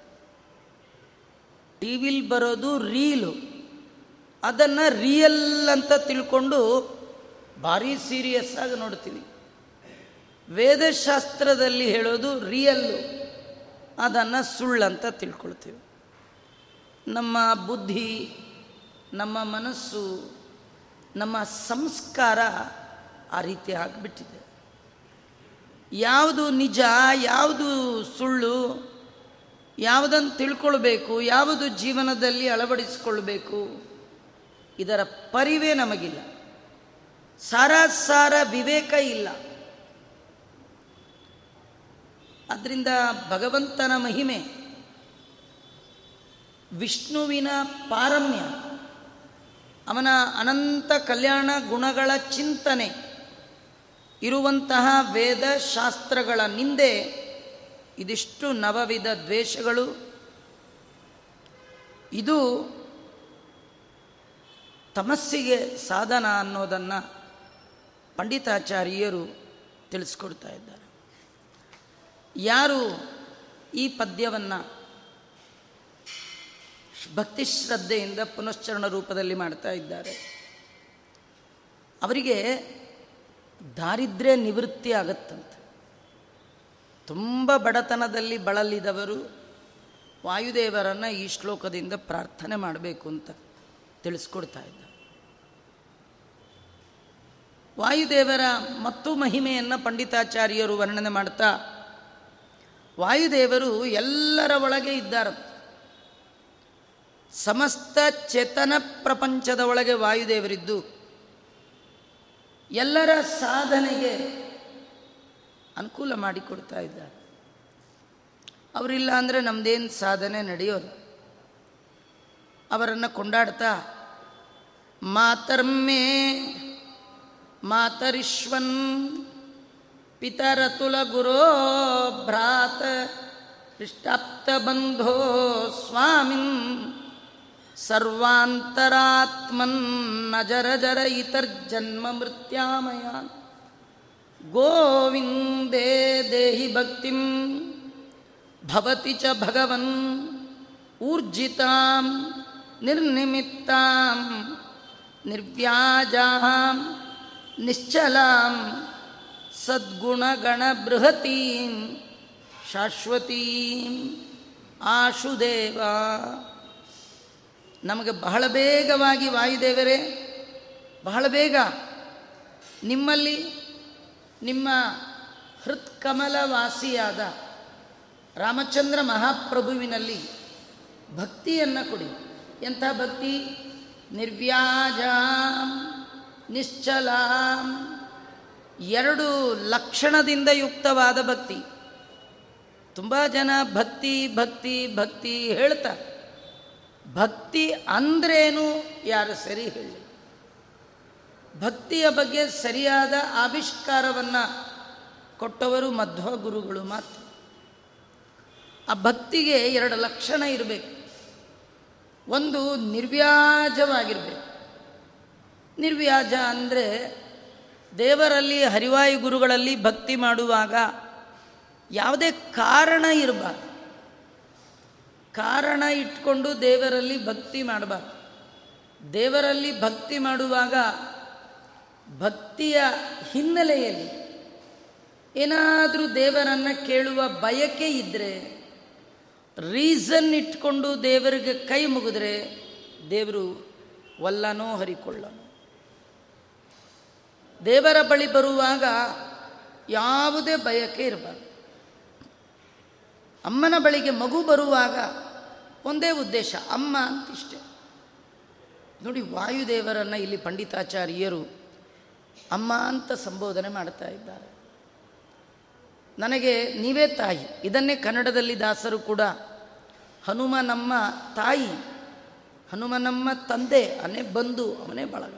[SPEAKER 1] ಟಿ ವಿಲಿ ಬರೋದು ರೀಲು. ಅದನ್ನು ರಿಯಲ್ ಅಂತ ತಿಳ್ಕೊಂಡು ಭಾರಿ ಸೀರಿಯಸ್ ಆಗಿ ನೋಡ್ತೀವಿ ವೇದಶಾಸ್ತ್ರದಲ್ಲಿ ಹೇಳೋದು ರಿಯಲ್ಲು. ಅದನ್ನು ಸುಳ್ಳಂತ ತಿಳ್ಕೊಳ್ತೀವಿ. ನಮ್ಮ ಬುದ್ಧಿ, ನಮ್ಮ ಮನಸ್ಸು, ನಮ್ಮ ಸಂಸ್ಕಾರ ಆ ರೀತಿ ಆಗಿಬಿಟ್ಟಿದೆ. ಯಾವುದು ನಿಜ, ಯಾವುದು ಸುಳ್ಳು ಯಾವುದನ್ನು ತಿಳ್ಕೊಳ್ಬೇಕು, ಯಾವುದು ಜೀವನದಲ್ಲಿ ಅಳವಡಿಸಿಕೊಳ್ಬೇಕು, ಇದರ ಪರಿವೇ ನಮಗಿಲ್ಲ. ಸಾರಾಸಾರ ವಿವೇಕ ಇಲ್ಲ. ಅದರಿಂದ ಭಗವಂತನ ಮಹಿಮೆ, ವಿಷ್ಣುವಿನ ಪಾರಮ್ಯ, ಅವನ ಅನಂತ ಕಲ್ಯಾಣ ಗುಣಗಳ ಚಿಂತನೆ, ಇರುವಂತಹ ವೇದ ಶಾಸ್ತ್ರಗಳ ನಿಂದೆ ಇದಿಷ್ಟು ನವವಿಧ ದ್ವೇಷಗಳು. ಇದು ತಮಸ್ಸಿಗೆ ಸಾಧನ ಅನ್ನೋದನ್ನು ಪಂಡಿತಾಚಾರ್ಯರು ತಿಳಿಸ್ಕೊಡ್ತಾ ಇದ್ದಾರೆ. ಯಾರು ಈ ಪದ್ಯವನ್ನು ಭಕ್ತಿ ಶ್ರದ್ಧೆಯಿಂದ ಪುನಶ್ಚರಣ ರೂಪದಲ್ಲಿ ಮಾಡ್ತಾ ಇದ್ದಾರೆ? ಅವರಿಗೆ ದಾರಿದ್ರ್ಯ ನಿವೃತ್ತಿ ಆಗತ್ತಂತೆ. ತುಂಬ ಬಡತನದಲ್ಲಿ ಬಳಲಿದವರು ವಾಯುದೇವರನ್ನು ಈ ಶ್ಲೋಕದಿಂದ ಪ್ರಾರ್ಥನೆ ಮಾಡಬೇಕು ಅಂತ ತಿಳಿಸ್ಕೊಡ್ತಾ ಇದ್ದ. ವಾಯುದೇವರ ಮತ್ತು ಮಹಿಮೆಯನ್ನು ಪಂಡಿತಾಚಾರ್ಯರು ವರ್ಣನೆ ಮಾಡ್ತಾ, ವಾಯುದೇವರು ಎಲ್ಲರ ಒಳಗೆ ಇದ್ದಾರೆ. ಸಮಸ್ತ ಚೇತನ ಪ್ರಪಂಚದ ಒಳಗೆ ವಾಯುದೇವರಿದ್ದು, ಎಲ್ಲರ ಸಾಧನೆಗೆ ಅನುಕೂಲ ಮಾಡಿಕೊಡ್ತಾ ಇದ್ದಾರೆ. ಅವರಿಲ್ಲ ಅಂದರೆ ನಮ್ಮದೇನು ಸಾಧನೆ ನಡೆಯೋದು? ಅವರನ್ನು ಕೊಂಡಾಡ್ತಾ, ಮಾತರ್ಮೇ, ಮಾತರಿಶ್ವನ್, ಪಿತರತುಲ ಗುರೋ ಭ್ರಾತ ಬಂಧೋ ಸ್ವಾಮಿನ್, ಸರ್ವಾಂತರಾತ್ಮನ್ ನಜರ ಜರ ಇತರ್ಜನ್ಮ ಮೃತ್ಯಾಮಯಾನ್. ಗೋವಿಂದೇ ದೇಹಿ ಭಕ್ತಿಂ ಭವತಿ ಚ ಭಗವನ್ ಊರ್ಜಿತಾಂ ನಿರ್ನಿಮಿತ್ತಾಂ ನಿರ್ವ್ಯಾಜಾಂ ನಿಶ್ಚಲಾಂ ಸದ್ಗುಣಗಣ ಬೃಹತೀಂ ಶಾಶ್ವತೀಂ ಆಶುದೇವ. ನಮಗೆ ಬಹಳ ಬೇಗವಾಗಿ ವಾಯುದೇವರೇ, ಬಹಳ ಬೇಗ ನಿಮ್ಮಲ್ಲಿ ನಿಮ್ಮ ಹೃತ್ಕಮಲವಾಸಿಯಾದ ರಾಮಚಂದ್ರ ಮಹಾಪ್ರಭುವಿನಲ್ಲಿ ಭಕ್ತಿಯನ್ನು ಕೊಡಿ. ಎಂಥ ಭಕ್ತಿ? ನಿರ್ವ್ಯಾಜಾಂ, ನಿಶ್ಚಲಾಂ, ಎರಡು ಲಕ್ಷಣದಿಂದ ಯುಕ್ತವಾದ ಭಕ್ತಿ. ತುಂಬ ಜನ ಭಕ್ತಿ ಭಕ್ತಿ ಭಕ್ತಿ ಹೇಳ್ತಾರೆ. ಭಕ್ತಿ ಅಂದ್ರೇನು? ಯಾರು ಸರಿ ಹೇಳಿ. ಭಕ್ತಿಯ ಬಗ್ಗೆ ಸರಿಯಾದ ಆವಿಷ್ಕಾರವನ್ನು ಕೊಟ್ಟವರು ಮಧ್ವ ಗುರುಗಳು ಮಾತ್ರ. ಆ ಭಕ್ತಿಗೆ ಎರಡು ಲಕ್ಷಣ ಇರಬೇಕು. ಒಂದು ನಿರ್ವ್ಯಾಜವಾಗಿರಬೇಕು. ನಿರ್ವ್ಯಾಜ ಅಂದರೆ ದೇವರಲ್ಲಿ, ಹರಿವಾಯು ಗುರುಗಳಲ್ಲಿ ಭಕ್ತಿ ಮಾಡುವಾಗ ಯಾವುದೇ ಕಾರಣ ಇರಬಾರ್ದು. ಕಾರಣ ಇಟ್ಕೊಂಡು ದೇವರಲ್ಲಿ ಭಕ್ತಿ ಮಾಡಬಾರ್ದು. ದೇವರಲ್ಲಿ ಭಕ್ತಿ ಮಾಡುವಾಗ ಭಕ್ತಿಯ ಹಿನ್ನೆಲೆಯಲ್ಲಿ ಏನಾದರೂ ದೇವರನ್ನು ಕೇಳುವ ಬಯಕೆ ಇದ್ದರೆ ರೀಸನ್ ಇಟ್ಕೊಂಡು ದೇವರಿಗೆ ಕೈ ಮುಗಿದ್ರೆ ದೇವರು ವಲ್ಲನೋ ಹರಿಕೊಳ್ಳನೋ. ದೇವರ ಬಳಿ ಬರುವಾಗ ಯಾವುದೇ ಬಯಕೆ ಇರಬಾರ್ದು. ಅಮ್ಮನ ಬಳಿಗೆ ಮಗು ಬರುವಾಗ ಒಂದೇ ಉದ್ದೇಶ, ಅಮ್ಮ ಅಂತಿಷ್ಟೆ. ನೋಡಿ, ವಾಯುದೇವರನ್ನು ಇಲ್ಲಿ ಪಂಡಿತಾಚಾರ್ಯರು ಅಮ್ಮ ಅಂತ ಸಂಬೋಧನೆ ಮಾಡ್ತಾ ಇದ್ದಾರೆ. ನನಗೆ ನೀವೇ ತಾಯಿ, ಇದನ್ನೇ ಕನ್ನಡದಲ್ಲಿ ದಾಸರು ಕೂಡ ಹನುಮ ನಮ್ಮ ತಾಯಿ ಹನುಮ ನಮ್ಮ ತಂದೆ ಅನೇ ಬಂಧು ಅವನೇ ಬಳಗ.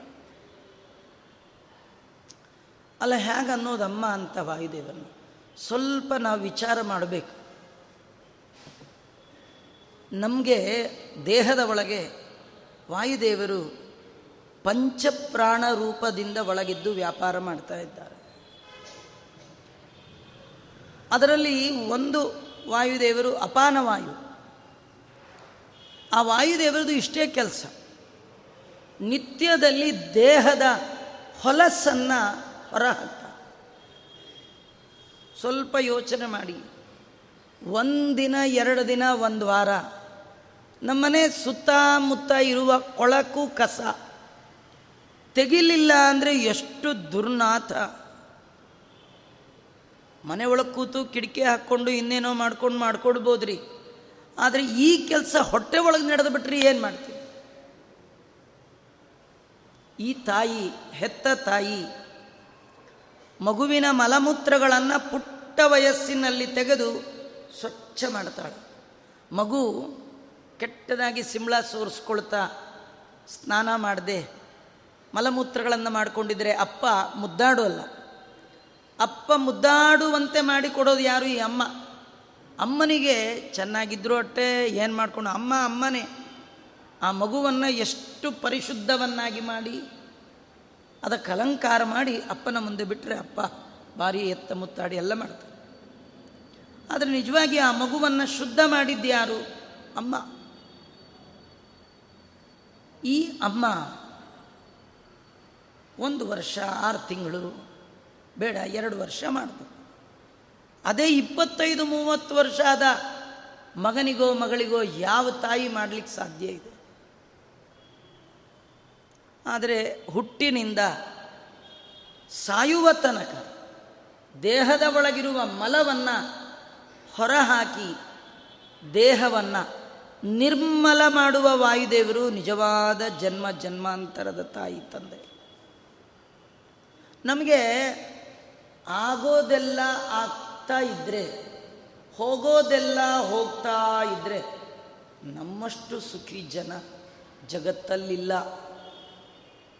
[SPEAKER 1] ಅಲ್ಲ ಹೇಗೆ ಅನ್ನೋದಮ್ಮ ಅಂತ ವಾಯುದೇವನು? ಸ್ವಲ್ಪ ನಾವು ವಿಚಾರ ಮಾಡಬೇಕು. ನಮಗೆ ದೇಹದ ಒಳಗೆ ವಾಯುದೇವರು ಪಂಚಪ್ರಾಣ ರೂಪದಿಂದ ಒಳಗಿದ್ದು ವ್ಯಾಪಾರ ಮಾಡ್ತಾ ಇದ್ದಾರೆ. ಅದರಲ್ಲಿ ಒಂದು ವಾಯುದೇವರು ಅಪಾನ ವಾಯು ಆ ವಾಯುದೇವರದು ಇಷ್ಟೇ ಕೆಲಸ. ನಿತ್ಯದಲ್ಲಿ ದೇಹದ ಹೊಲಸನ್ನು ಹೊರಹಾಕ್ತ ಸ್ವಲ್ಪ ಯೋಚನೆ ಮಾಡಿ. ಒಂದಿನ, ಎರಡು ದಿನ, ಒಂದು ವಾರ. ನಮ್ಮನೆ ಸುತ್ತಮುತ್ತ ಇರುವ ಕೊಳಕು ಕಸ. ತೆಗಿಲಿಲ್ಲ ಅಂದರೆ ಎಷ್ಟು ದುರ್ನಾಥ. ಮನೆ ಒಳಗೆ ಕೂತು ಕಿಟಕಿ ಹಾಕ್ಕೊಂಡು ಇನ್ನೇನೋ ಮಾಡ್ಕೊಂಡು ಮಾಡ್ಕೊಡ್ಬೋದ್ರಿ. ಆದರೆ ಈ ಕೆಲಸ ಹೊಟ್ಟೆ ಒಳಗೆ ನಡೆದು ಬಿಟ್ರಿ ಏನು ಮಾಡ್ತೀವಿ ಈ ತಾಯಿ, ಹೆತ್ತ ತಾಯಿ, ಮಗುವಿನ ಮಲಮೂತ್ರಗಳನ್ನು ಪುಟ್ಟ ವಯಸ್ಸಿನಲ್ಲಿ ತೆಗೆದು ಸ್ವಚ್ಛ ಮಾಡ್ತಾಳೆ. ಮಗು ಕೆಟ್ಟದಾಗಿ ಸಿಂಬಳ ಸೋರಿಸ್ಕೊಳ್ತಾ ಸ್ನಾನ ಮಾಡದೆ ಮಲಮೂತ್ರಗಳನ್ನು ಮಾಡಿಕೊಂಡಿದ್ರೆ ಅಪ್ಪ ಮುದ್ದಾಡುವಲ್ಲ ಅಪ್ಪ ಮುದ್ದಾಡುವಂತೆ ಮಾಡಿಕೊಡೋದು ಯಾರು ಈ ಅಮ್ಮ? ಅಮ್ಮನಿಗೆ ಚೆನ್ನಾಗಿದ್ರು ಅಟ್ಟೆ ಏನು ಮಾಡಿಕೊಂಡು? ಅಮ್ಮ ಅಮ್ಮನೇ. ಆ ಮಗುವನ್ನು ಎಷ್ಟು ಪರಿಶುದ್ಧವನ್ನಾಗಿ ಮಾಡಿ, ಅದಕ್ಕೆ ಅಲಂಕಾರ ಮಾಡಿ ಅಪ್ಪನ ಮುಂದೆ ಬಿಟ್ಟರೆ ಅಪ್ಪ ಭಾರಿ ಎತ್ತ ಮುತ್ತಾಡಿ ಎಲ್ಲ ಮಾಡ್ತಾರೆ. ಆದರೆ ನಿಜವಾಗಿ ಆ ಮಗುವನ್ನು ಶುದ್ಧ ಮಾಡಿದ್ದು ಯಾರು? ಅಮ್ಮ. ಈ ಅಮ್ಮ ಒಂದು ವರ್ಷ, ಆರು ತಿಂಗಳು, ಬೇಡ, ಎರಡು ವರ್ಷ ಮಾಡಿದ್ರು ಅದೇ ಇಪ್ಪತ್ತೈದು, ಮೂವತ್ತು ವರ್ಷ ಆದ ಮಗನಿಗೋ, ಮಗಳಿಗೋ ಯಾವ ತಾಯಿ ಮಾಡಲಿಕ್ಕೆ ಸಾಧ್ಯ ಇದೆ? ಆದರೆ ಹುಟ್ಟಿನಿಂದ ಸಾಯುವ ತನಕ ದೇಹದ ಒಳಗಿರುವ ಮಲವನ್ನು ಹೊರಹಾಕಿ ದೇಹವನ್ನು ನಿರ್ಮಲ ಮಾಡುವ ವಾಯುದೇವರು ನಿಜವಾದ ಜನ್ಮ, ಜನ್ಮಾಂತರದ ತಾಯಿ ತಂದೆ. ನಮಗೆ ಆಗೋದೆಲ್ಲ ಆಗ್ತಾ ಇದ್ದರೆ ಹೋಗೋದೆಲ್ಲ ಹೋಗ್ತಾ ಇದ್ದರೆ ನಮ್ಮಷ್ಟು ಸುಖಿ ಜನ ಜಗತ್ತಲ್ಲಿಲ್ಲ.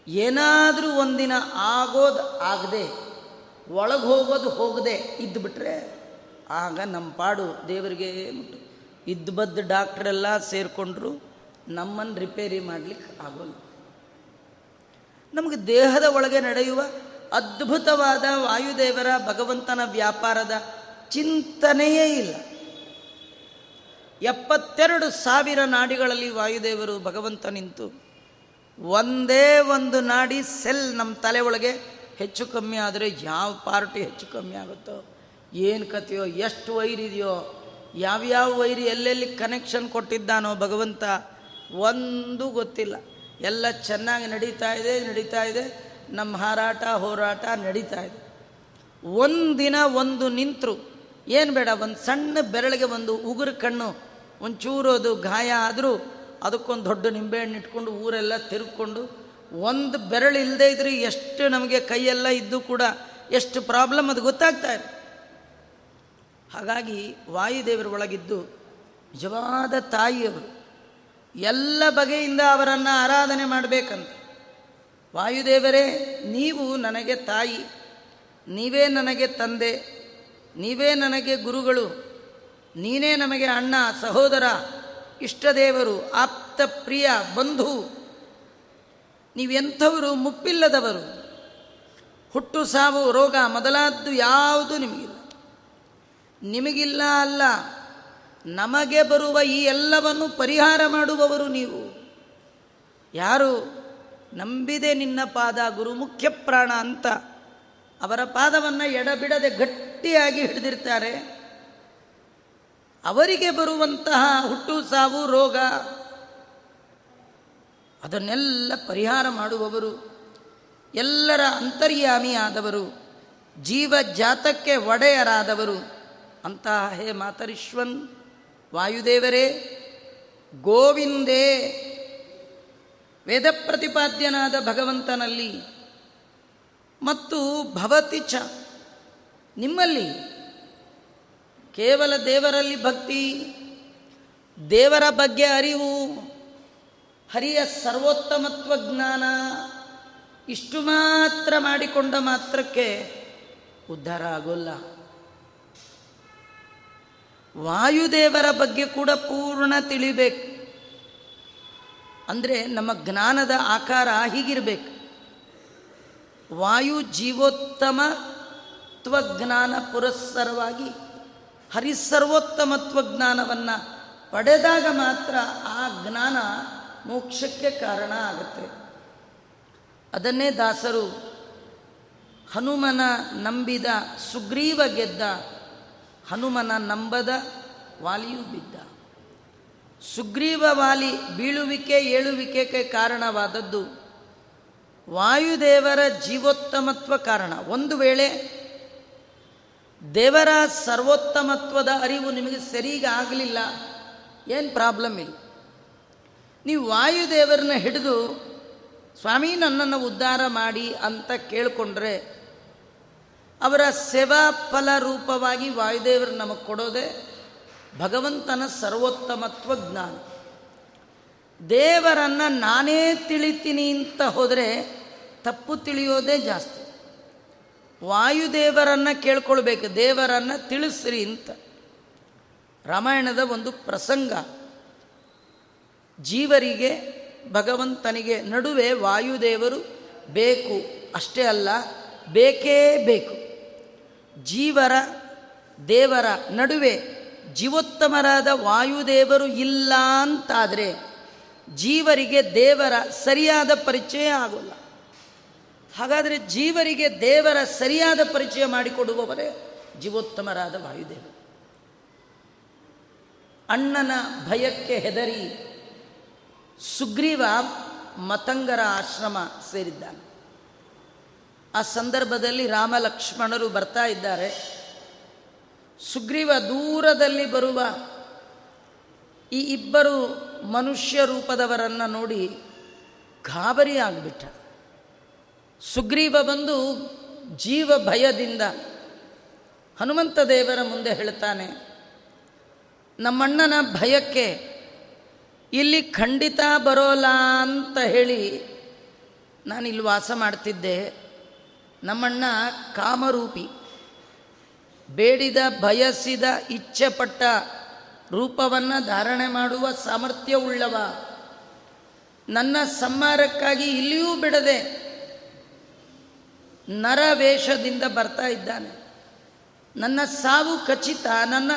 [SPEAKER 1] ಏನಾದರೂ ಒಂದಿನ ಆಗೋದು ಆಗದೆ, ಒಳಗೆ ಹೋಗೋದು ಹೋಗದೆ ಇದ್ದುಬಿಟ್ರೆ ಆಗ ನಮ್ಮ ಪಾಡು ದೇವರಿಗೆ ಇದ್ದು ಬದ್ದು ಡಾಕ್ಟ್ರೆಲ್ಲ ಸೇರಿಕೊಂಡ್ರು ನಮ್ಮನ್ನು ರಿಪೇರಿ ಮಾಡಲಿಕ್ಕೆ ಆಗೋಲ್ಲ. ನಮಗೆ ದೇಹದ ಒಳಗೆ ನಡೆಯುವ ಅದ್ಭುತವಾದ ವಾಯುದೇವರ ಭಗವಂತನ ವ್ಯಾಪಾರದ ಚಿಂತನೆಯೇ ಇಲ್ಲ. ಎಪ್ಪತ್ತೆರಡು ಸಾವಿರ ನಾಡಿಗಳಲ್ಲಿ ವಾಯುದೇವರು ಭಗವಂತ ನಿಂತು ಒಂದೇ ಒಂದು ನಾಡಿ ಸೆಲ್ ನಮ್ಮ ತಲೆ ಒಳಗೆ ಹೆಚ್ಚು ಕಮ್ಮಿ ಆದರೆ ಯಾವ ಪಾರ್ಟಿ ಹೆಚ್ಚು ಕಮ್ಮಿ ಆಗುತ್ತೋ, ಏನು ಕಥೆಯೋ, ಎಷ್ಟು ವೈರಿದೆಯೋ ಯಾವ್ಯಾವ ವೈರಿ ಎಲ್ಲೆಲ್ಲಿ ಕನೆಕ್ಷನ್ ಕೊಟ್ಟಿದ್ದಾನೋ ಭಗವಂತ ಒಂದು ಗೊತ್ತಿಲ್ಲ. ಎಲ್ಲ ಚೆನ್ನಾಗಿ ನಡೀತಾ ಇದೆ ನಡೀತಾ ಇದೆ. ನಮ್ಮ ಹಾರಾಟ, ಹೋರಾಟ ನಡೀತಾ ಇದೆ. ಒಂದಿನ ಒಂದು ನಿಂತರು. ಏನು ಬೇಡ, ಒಂದು ಸಣ್ಣ ಬೆರಳಿಗೆ ಒಂದು ಉಗುರು ಕಣ್ಣು ಒಂಚೂರು ಅದು ಗಾಯ ಆದರೂ ಅದಕ್ಕೊಂದು ದೊಡ್ಡ ನಿಂಬೆಹಣ್ಣು ಇಟ್ಕೊಂಡು ಊರೆಲ್ಲ ತಿರುಗ್ಕೊಂಡು, ಒಂದು ಬೆರಳು ಇಲ್ಲದೆ ಇದ್ರೆ ಎಷ್ಟು ನಮಗೆ ಕೈಯೆಲ್ಲ ಇದ್ದು ಕೂಡ ಎಷ್ಟು ಪ್ರಾಬ್ಲಮ್ ಅದು ಗೊತ್ತಾಗ್ತಾ ಇದೆ ಹಾಗಾಗಿ ವಾಯುದೇವರ ಒಳಗಿದ್ದು ನಿಜವಾದ ತಾಯಿಯವರು. ಎಲ್ಲ ಬಗೆಯಿಂದ ಅವರನ್ನು ಆರಾಧನೆ ಮಾಡಬೇಕಂತ. ವಾಯುದೇವರೇ, ನೀವು ನನಗೆ ತಾಯಿ, ನೀವೇ ನನಗೆ ತಂದೆ, ನೀವೇ ನನಗೆ ಗುರುಗಳು, ನೀನೇ ನಮಗೆ ಅಣ್ಣ, ಸಹೋದರ, ಇಷ್ಟದೇವರು ಆಪ್ತ ಪ್ರಿಯ ಬಂಧು. ನೀವೆಂಥವರು ಮುಪ್ಪಿಲ್ಲದವರು. ಹುಟ್ಟು, ಸಾವು, ರೋಗ ಮೊದಲಾದ್ದು ಯಾವುದು ನಿಮಗಿಲ್ಲ. ನಿಮಗಿಲ್ಲ ಅಲ್ಲ, ನಮಗೆ ಬರುವ ಈ ಎಲ್ಲವನ್ನು ಪರಿಹಾರ ಮಾಡುವವರು ನೀವು. ಯಾರು? ನಂಬಿದೆ ನಿನ್ನ ಪಾದ ಗುರು ಮುಖ್ಯ ಪ್ರಾಣ ಅಂತ. ಅವರ ಪಾದವನ್ನು ಎಡಬಿಡದೆ ಗಟ್ಟಿಯಾಗಿ ಹಿಡಿದಿರ್ತಾರೆ. ಅವರಿಗೆ ಬರುವಂತಹ ಹುಟ್ಟು, ಸಾವು, ರೋಗ, ಅದನ್ನೆಲ್ಲ ಪರಿಹಾರ ಮಾಡುವವರು, ಎಲ್ಲರ ಅಂತರ್ಯಾಮಿಯಾದವರು, ಜೀವ ಜಾತಕ್ಕೆ ಒಡೆಯರಾದವರು ಅಂತಹ ಹೇ ಮಾತರಿಶ್ವನ್, ವಾಯುದೇವರೇ, ಗೋವಿಂದೇ ವೇದ ಪ್ರತಿಪಾದ್ಯನಾದ ಭಗವಂತನಲ್ಲಿ ಮತ್ತು ಭವತಿ ಚ. ನಿಮ್ಮಲ್ಲಿ ಕೇವಲ ದೇವರಲ್ಲಿ ಭಕ್ತಿ, ದೇವರ ಬಗ್ಗೆ ಅರಿವು, ಹರಿಯ ಸರ್ವೋತ್ತಮತ್ವ ಜ್ಞಾನ ಇಷ್ಟು ಮಾತ್ರ ಮಾಡಿಕೊಂಡ ಮಾತ್ರಕ್ಕೆ ಉದ್ಧಾರ ಆಗೋಲ್ಲ. ವಾಯುದೇವರ ಬಗ್ಗೆ ಕೂಡ ಪೂರ್ಣ ತಿಳಿಬೇಕು. ಅಂದರೆ ನಮ್ಮ ಜ್ಞಾನದ ಆಕಾರ ಹೀಗಿರಬೇಕು. ವಾಯು ಜೀವೋತ್ತಮ ತ್ವಜ್ಞಾನ ಪುರಸ್ಸರವಾಗಿ ಹರಿಸರ್ವೋತ್ತಮ ತ್ವಜ್ಞಾನವನ್ನು ಪಡೆದಾಗ ಮಾತ್ರ ಆ ಜ್ಞಾನ ಮೋಕ್ಷಕ್ಕೆ ಕಾರಣ ಆಗುತ್ತೆ. ಅದನ್ನೇ ದಾಸರು ಹನುಮನ ನಂಬಿದ ಸುಗ್ರೀವ ಗೆದ್ದ ಹನುಮನ ನಂಬದ ವಾಲಿಯೂ ಬಿದ್ದ. ಸುಗ್ರೀವ ವಾಲಿ ಬೀಳುವಿಕೆ ಏಳುವಿಕೆಗೆ ಕಾರಣವಾದದ್ದು. ವಾಯುದೇವರ ಜೀವೋತ್ತಮತ್ವ ಕಾರಣ. ಒಂದು ವೇಳೆ ದೇವರ ಸರ್ವೋತ್ತಮತ್ವದ ಅರಿವು ನಿಮಗೆ ಸರಿಗೆ ಆಗಲಿಲ್ಲ, ಏನು ಪ್ರಾಬ್ಲಮ್ ಇಲ್ಲ? ನೀವು ವಾಯುದೇವರನ್ನ ಹಿಡಿದು ಸ್ವಾಮಿ ನನ್ನನ್ನು ಉದ್ಧಾರ ಮಾಡಿ ಅಂತ ಕೇಳಿಕೊಂಡ್ರೆ ಅವರ ಸೇವಾ ಫಲ ರೂಪವಾಗಿ ವಾಯುದೇವರು ನಮಗೆ ಕೊಡೋದೆ ಭಗವಂತನ ಸರ್ವೋತ್ತಮತ್ವ ಜ್ಞಾನ ದೇವರನ್ನು ನಾನೇ ತಿಳಿತೀನಿ ಅಂತ ಹೋದರೆ ತಪ್ಪು ತಿಳಿಯೋದೇ ಜಾಸ್ತಿ. ವಾಯುದೇವರನ್ನು ಕೇಳ್ಕೊಳ್ಬೇಕು, ದೇವರನ್ನು ತಿಳಿಸ್ರಿ ಅಂತ. ರಾಮಾಯಣದ ಒಂದು ಪ್ರಸಂಗ. ಜೀವರಿಗೆ, ಭಗವಂತನಿಗೆ ನಡುವೆ ವಾಯುದೇವರು ಬೇಕು, ಅಷ್ಟೇ ಅಲ್ಲ, ಬೇಕೇ ಬೇಕು. ಜೀವರ, ದೇವರ ನಡುವೆ ಜೀವೋತ್ತಮರಾದ ವಾಯುದೇವರು ಇಲ್ಲ ಅಂತಾದರೆ ಜೀವರಿಗೆ ದೇವರ ಸರಿಯಾದ ಪರಿಚಯ ಆಗೋಲ್ಲ. ಹಾಗಾದರೆ ಜೀವರಿಗೆ ದೇವರ ಸರಿಯಾದ ಪರಿಚಯ ಮಾಡಿಕೊಡುವವರೇ ಜೀವೋತ್ತಮರಾದ ವಾಯುದೇವರು. ಅಣ್ಣನ ಭಯಕ್ಕೆ ಹೆದರಿ ಸುಗ್ರೀವ ಮತಂಗರ ಆಶ್ರಮ ಸೇರಿದ್ದಾನೆ. ಆ ಸಂದರ್ಭದಲ್ಲಿ ರಾಮ ಲಕ್ಷ್ಮಣರು ಬರ್ತಾ ಇದ್ದಾರೆ. ಸುಗ್ರೀವ ದೂರದಲ್ಲಿ ಬರುವ ಈ ಇಬ್ಬರು ಮನುಷ್ಯ ರೂಪದವರನ್ನು ನೋಡಿ ಗಾಬರಿ ಆಗಿಬಿಟ್ಟ. ಸುಗ್ರೀವ ಬಂದು ಜೀವ ಭಯದಿಂದ ಹನುಮಂತ ದೇವರ ಮುಂದೆ ಹೇಳ್ತಾನೆ, ನಮ್ಮಣ್ಣನ ಭಯಕ್ಕೆ ಇಲ್ಲಿ ಖಂಡಿತ ಬರೋಲ್ಲ ಅಂತ ಹೇಳಿ ನಾನಿಲ್ಲಿ ವಾಸ ಮಾಡ್ತಿದ್ದೆ. ನಮ್ಮಣ್ಣ ಕಾಮರೂಪಿ. ಬೇಡಿದ, ಬಯಸಿದ, ಇಚ್ಛೆಪಟ್ಟ ರೂಪವನ್ನು ಧಾರಣೆ ಮಾಡುವ ಸಾಮರ್ಥ್ಯವುಳ್ಳವ. ನನ್ನ ಸಂಹಾರಕ್ಕಾಗಿ ಇಲ್ಲಿಯೂ ಬಿಡದೆ ನರವೇಷದಿಂದ ಬರ್ತಾ ಇದ್ದಾನೆ. ನನ್ನ ಸಾವು ಖಚಿತ, ನನ್ನ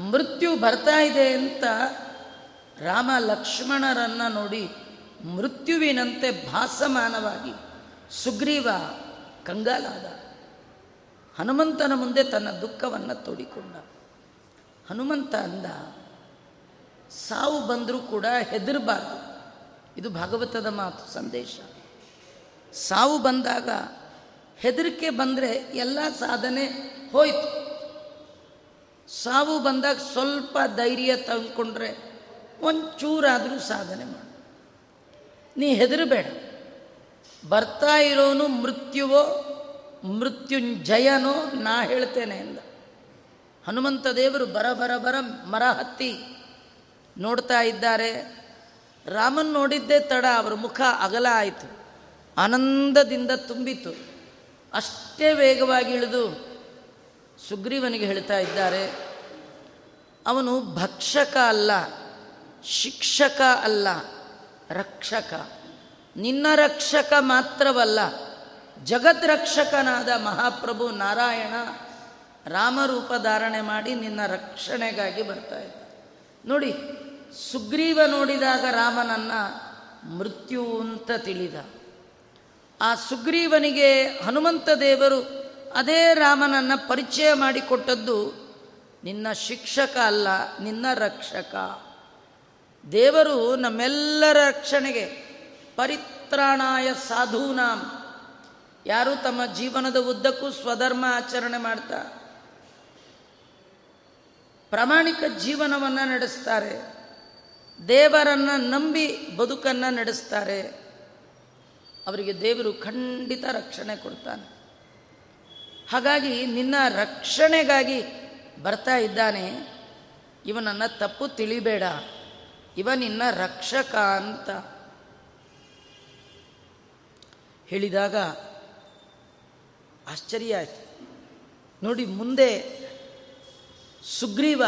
[SPEAKER 1] ಮೃತ್ಯು ಬರ್ತಾ ಇದೆ ಅಂತ ರಾಮ ಲಕ್ಷ್ಮಣರನ್ನು ನೋಡಿ ಮೃತ್ಯುವಿನಂತೆ ಭಾಸಮಾನವಾಗಿ, ಸುಗ್ರೀವ ಕಂಗಾಲಾದ. ಹನುಮಂತನ ಮುಂದೆ ತನ್ನ ದುಃಖವನ್ನು ತೋಡಿಕೊಂಡ. ಹನುಮಂತ ಅಂದ, ಸಾವು ಬಂದರೂ ಕೂಡ ಹೆದರಬಾರ್ದು. ಇದು ಭಾಗವತದ ಮಾತು, ಸಂದೇಶ. ಸಾವು ಬಂದಾಗ ಹೆದರಿಕೆ ಬಂದರೆ ಎಲ್ಲ ಸಾಧನೆ ಹೋಯ್ತು. ಸಾವು ಬಂದಾಗ ಸ್ವಲ್ಪ ಧೈರ್ಯ ತಂದುಕೊಂಡ್ರೆ ಒಂಚೂರಾದರೂ ಸಾಧನೆ ಮಾಡು. ನೀ ಹೆದರಬೇಡ. ಬರ್ತಾ ಇರೋನು ಮೃತ್ಯುವೋ ಮೃತ್ಯುಂಜಯನೋ ನಾ ಹೇಳ್ತೇನೆ ಎಂದ. ಹನುಮಂತ ದೇವರು ಬರ ಬರ ಬರ ಮರ ಹತ್ತಿ ನೋಡ್ತಾ ಇದ್ದಾರೆ. ರಾಮನ್ ನೋಡಿದ್ದೇ ತಡ, ಅವರ ಮುಖ ಅಗಲ ಆಯಿತು. ಆನಂದದಿಂದ ತುಂಬಿತು ಅಷ್ಟೇ ವೇಗವಾಗಿ ಇಳಿದು ಸುಗ್ರೀವನಿಗೆ ಹೇಳ್ತಾ ಇದ್ದಾರೆ, ಅವನು ಭಕ್ಷಕ ಅಲ್ಲ, ಶಿಕ್ಷಕ ಅಲ್ಲ, ರಕ್ಷಕ. ನಿನ್ನ ರಕ್ಷಕ ಮಾತ್ರವಲ್ಲ ಜಗದ್ರಕ್ಷಕನಾದ ಮಹಾಪ್ರಭು ನಾರಾಯಣ ರಾಮರೂಪ ಧಾರಣೆ ಮಾಡಿ ನಿನ್ನ ರಕ್ಷಣೆಗಾಗಿ ಬರ್ತಾ ಇದ್ದ. ನೋಡಿ, ಸುಗ್ರೀವ ನೋಡಿದಾಗ ರಾಮನನ್ನ ಮೃತ್ಯು ಅಂತ ತಿಳಿದ. ಆ ಸುಗ್ರೀವನಿಗೆ ಹನುಮಂತ ದೇವರು ಅದೇ ರಾಮನನ್ನು ಪರಿಚಯ ಮಾಡಿಕೊಟ್ಟದ್ದು, ನಿನ್ನ ಶಿಕ್ಷಕ ಅಲ್ಲ, ನಿನ್ನ ರಕ್ಷಕ. ದೇವರು ನಮ್ಮೆಲ್ಲರ ರಕ್ಷಣೆಗೆ ಪರಿತ್ರಾಣಾಯ ಸಾಧೂನಾಂ. ಯಾರು ತಮ್ಮ ಜೀವನದ ಉದ್ದಕ್ಕೂ ಸ್ವಧರ್ಮ ಆಚರಣೆ ಮಾಡ್ತಾ ಪ್ರಾಮಾಣಿಕ ಜೀವನವನ್ನು ನಡೆಸ್ತಾರೆ, ದೇವರನ್ನು ನಂಬಿ ಬದುಕನ್ನು ನಡೆಸ್ತಾರೆ, ಅವರಿಗೆ ದೇವರು ಖಂಡಿತ ರಕ್ಷಣೆ ಕೊಡ್ತಾನೆ. ಹಾಗಾಗಿ ನಿನ್ನ ರಕ್ಷಣೆಗಾಗಿ ಬರ್ತಾ ಇದ್ದಾನೆ, ಇವನನ್ನು ತಪ್ಪು ತಿಳಿಬೇಡ, ಇವ ನಿನ್ನ ರಕ್ಷಕ ಅಂತ ಹೇಳಿದಾಗ ಆಶ್ಚರ್ಯ ಆಯ್ತು. ನೋಡಿ ಮುಂದೆ ಸುಗ್ರೀವ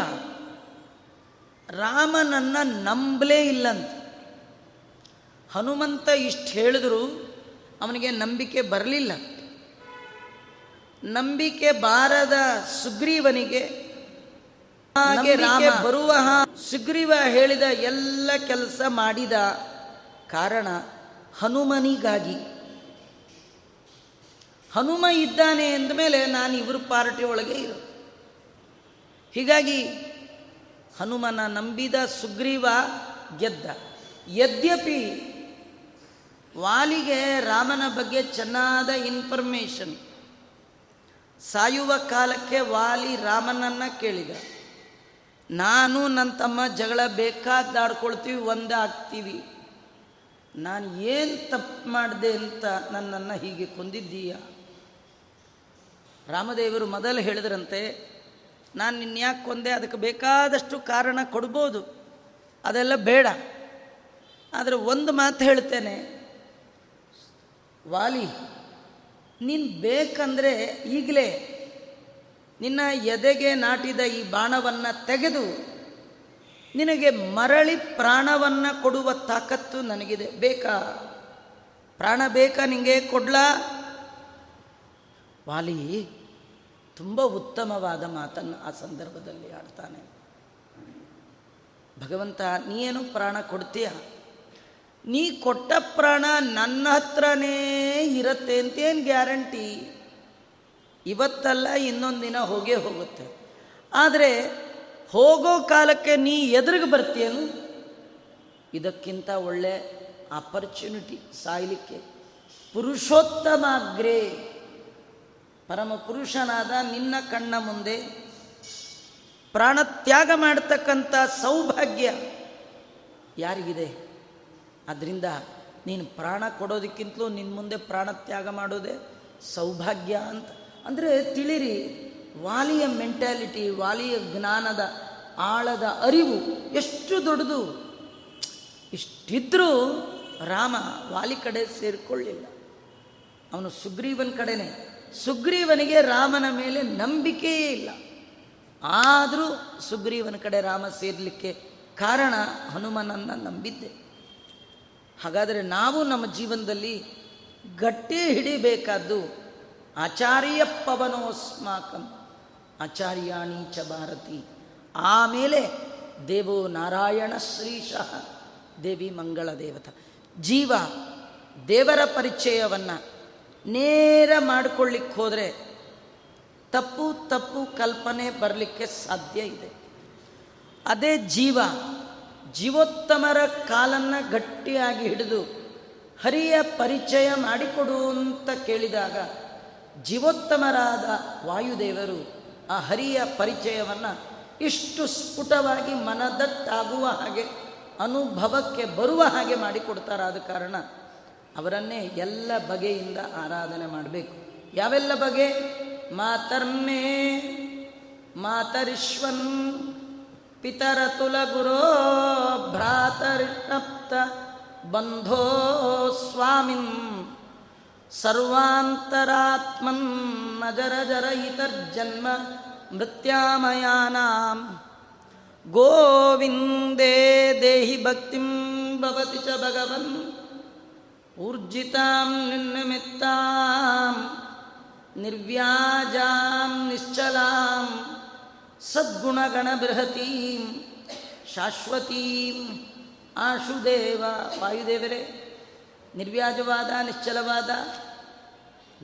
[SPEAKER 1] ರಾಮನನ್ನು ನಂಬಲೇ ಇಲ್ಲಂತ. ಹನುಮಂತ ಇಷ್ಟು ಹೇಳಿದ್ರು ಅವನಿಗೆ ನಂಬಿಕೆ ಬರಲಿಲ್ಲ. ನಂಬಿಕೆ ಬಾರದ ಸುಗ್ರೀವನಿಗೆ ಹಾಗೆ ರಾಮ ಬರುವ ಸುಗ್ರೀವ ಹೇಳಿದ ಎಲ್ಲ ಕೆಲಸ ಮಾಡಿದ ಕಾರಣ ಹನುಮನಿಗಾಗಿ ಹನುಮ ಇದ್ದಾನೆ ಎಂದಮೇಲೆ ನಾನು ಇವ್ರ ಪಾರ್ಟಿ ಒಳಗೆ ಇರು ಹೀಗಾಗಿ ಹನುಮನ ನಂಬಿದ ಸುಗ್ರೀವ ಗೆದ್ದ. ಯದ್ಯಪಿ ವಾಲಿಗೆ ರಾಮನ ಬಗ್ಗೆ ಚೆನ್ನಾದ ಇನ್ಫಾರ್ಮೇಷನ್ ಸಾಯುವ ಕಾಲಕ್ಕೆ ವಾಲಿ ರಾಮನನ್ನು ಕೇಳಿದ. ನಾನು ನನ್ನ ತಮ್ಮ ಜಗಳ ಬೇಕಾದಾಡ್ಕೊಳ್ತೀವಿ ಒಂದೇ ಆಗ್ತೀವಿ. ನಾನು ಏನು ತಪ್ಪು ಮಾಡಿದೆ ಅಂತ ನನ್ನನ್ನು ಹೀಗೆ ಕೊಂದಿದ್ದೀಯ? ರಾಮದೇವರು ಮೊದಲು ಹೇಳಿದ್ರಂತೆ, ನಾನು ನಿನ್ಯಾಕೆ ಕೊಂದೆ, ಅದಕ್ಕೆ ಬೇಕಾದಷ್ಟು ಕಾರಣ ಕೊಡ್ಬೋದು. ಅದೆಲ್ಲ ಬೇಡ. ಆದರೆ ಒಂದು ಮಾತು ಹೇಳ್ತೇನೆ. ವಾಲಿ, ನೀನು ಬೇಕಂದರೆ ಈಗಲೇ ನಿನ್ನ ಎದೆಗೆ ನಾಟಿದ ಈ ಬಾಣವನ್ನು ತೆಗೆದು, ನಿನಗೆ ಮರಳಿ ಪ್ರಾಣವನ್ನು ಕೊಡುವ ತಾಕತ್ತು ನನಗಿದೆ. ಬೇಕಾ? ಪ್ರಾಣ ಬೇಕಾ ನಿಂಗೆ? ಕೊಡ್ಲಾ? ವಾಲಿ ತುಂಬ ಉತ್ತಮವಾದ ಮಾತನ್ನು ಆ ಸಂದರ್ಭದಲ್ಲಿ ಆಡ್ತಾನೆ ಭಗವಂತ, ನೀನು ಪ್ರಾಣ ಕೊಡ್ತೀಯ? ನೀ ಕೊಟ್ಟ ಪ್ರಾಣ ನನ್ನ ಹತ್ರನೇ ಇರತ್ತೆ ಅಂತೇನು ಗ್ಯಾರಂಟಿ? ಇವತ್ತಲ್ಲ ಇನ್ನೊಂದು ದಿನ ಹೋಗೇ ಹೋಗುತ್ತೆ. ಆದರೆ ಹೋಗೋ ಕಾಲಕ್ಕೆ ನೀ ಎದುರಿಗೆ ಬರ್ತೀಯನು? ಇದಕ್ಕಿಂತ ಒಳ್ಳೆ ಆಪರ್ಚುನಿಟಿ ಸಾಯಲಿಕ್ಕೆ. ಪುರುಷೋತ್ತಮಾಗ್ರೇ. ಪರಮ ಪುರುಷನಾದ ನಿನ್ನ ಕಣ್ಣ ಮುಂದೆ ಪ್ರಾಣತ್ಯಾಗ ಮಾಡತಕ್ಕಂಥ ಸೌಭಾಗ್ಯ ಯಾರಿಗಿದೆ? ಅದರಿಂದ ನೀನು ಪ್ರಾಣ ಕೊಡೋದಕ್ಕಿಂತಲೂ ನಿನ್ನ ಮುಂದೆ ಪ್ರಾಣತ್ಯಾಗ ಮಾಡೋದೇ ಸೌಭಾಗ್ಯ ಅಂತ. ಅಂದರೆ ತಿಳಿರಿ, ವಾಲಿಯ ಮೆಂಟ್ಯಾಲಿಟಿ ವಾಲಿಯ ಜ್ಞಾನದ ಆಳದ ಅರಿವು ಎಷ್ಟು ದೊಡ್ಡದು? ಇಷ್ಟಿದ್ರೂ ರಾಮ ವಾಲಿ ಕಡೆ ಸೇರಿಕೊಳ್ಳಿಲ್ಲ. ಅವನು ಸುಗ್ರೀವನ ಕಡೆನೆ. ಸುಗ್ರೀವನಿಗೆ ರಾಮನ ಮೇಲೆ ನಂಬಿಕೆಯೇ ಇಲ್ಲ. ಆದರೂ ಸುಗ್ರೀವನ ಕಡೆ ರಾಮ ಸೇರಲಿಕ್ಕೆ ಕಾರಣ ಹನುಮನನ್ನು ನಂಬಿದ್ದೆ. ಹಾಗಾದರೆ ನಾವು ನಮ್ಮ ಜೀವನದಲ್ಲಿ ಗಟ್ಟಿ ಹಿಡಿಬೇಕಾದ್ದು ಆಚಾರ್ಯ ಪವನೋಸ್ಮಾಕಂ ಆಚಾರ್ಯಾಣಿ ಚ ಭಾರತಿ. ಆಮೇಲೆ ದೇವೋ ನಾರಾಯಣ ಶ್ರೀಶಃ, ದೇವಿ ಮಂಗಳ ದೇವತ. ಜೀವ ದೇವರ ಪರಿಚಯವನ್ನು ನೇರ ಮಾಡಿಕೊಳ್ಳಿಕ್ಕೆ ಹೋದರೆ ತಪ್ಪು ತಪ್ಪು ಕಲ್ಪನೆ ಬರಲಿಕ್ಕೆ ಸಾಧ್ಯ ಇದೆ. ಅದೇ ಜೀವ, ಜೀವೋತ್ತಮರ ಕಾಲನ್ನು ಗಟ್ಟಿಯಾಗಿ ಹಿಡಿದು ಹರಿಯ ಪರಿಚಯ ಮಾಡಿಕೊಡು ಅಂತ ಕೇಳಿದಾಗ ಜೀವೋತ್ತಮರಾದ ವಾಯುದೇವರು ಆ ಹರಿಯ ಪರಿಚಯವನ್ನು ಇಷ್ಟು ಸ್ಫುಟವಾಗಿ ಮನದಟ್ಟಾಗುವ ಹಾಗೆ, ಅನುಭವಕ್ಕೆ ಬರುವ ಹಾಗೆ ಮಾಡಿಕೊಡ್ತಾರಾದ ಕಾರಣ ಅವರನ್ನೇ ಎಲ್ಲ ಬಗೆಯಿಂದ ಆರಾಧನೆ ಮಾಡಬೇಕು. ಯಾವೆಲ್ಲ ಬಗೆ? ಮಾತರ್ಮೇ, ಮಾತರಿಶ್ವನ್ ಪಿತರತುಲ ಗುರೋ ಭ್ರಾತರಿಪ್ತ ಬಂಧೋ ಸ್ವಾಮಿನ್, ಸರ್ವಾಂತರಾತ್ಮನ್ ನಜರ ಜರ ಇತರ್ಜನ್ಮ, ಮೃತ್ಯಾಮಯಾನಾಂ, ಗೋವಿಂದೇ ದೇಹಿ ಭಕ್ತಿಂ ಭವತಿ ಚ ಭಗವನ್. ನಿನ್ನಮಿತ್ತಾಂ ನಿರ್ವ್ಯಾಜಾಂ ನಿಶ್ಚಲಾಂ ಸದ್ಗುಣಗಣಬೃಹತೀಂ ಶಾಶ್ವತೀಂ ಆಶುದೇವ ವಾಯುದೇವರೇ ನಿರ್ವ್ಯಾಜವಾದ ನಿಶ್ಚಲವಾದ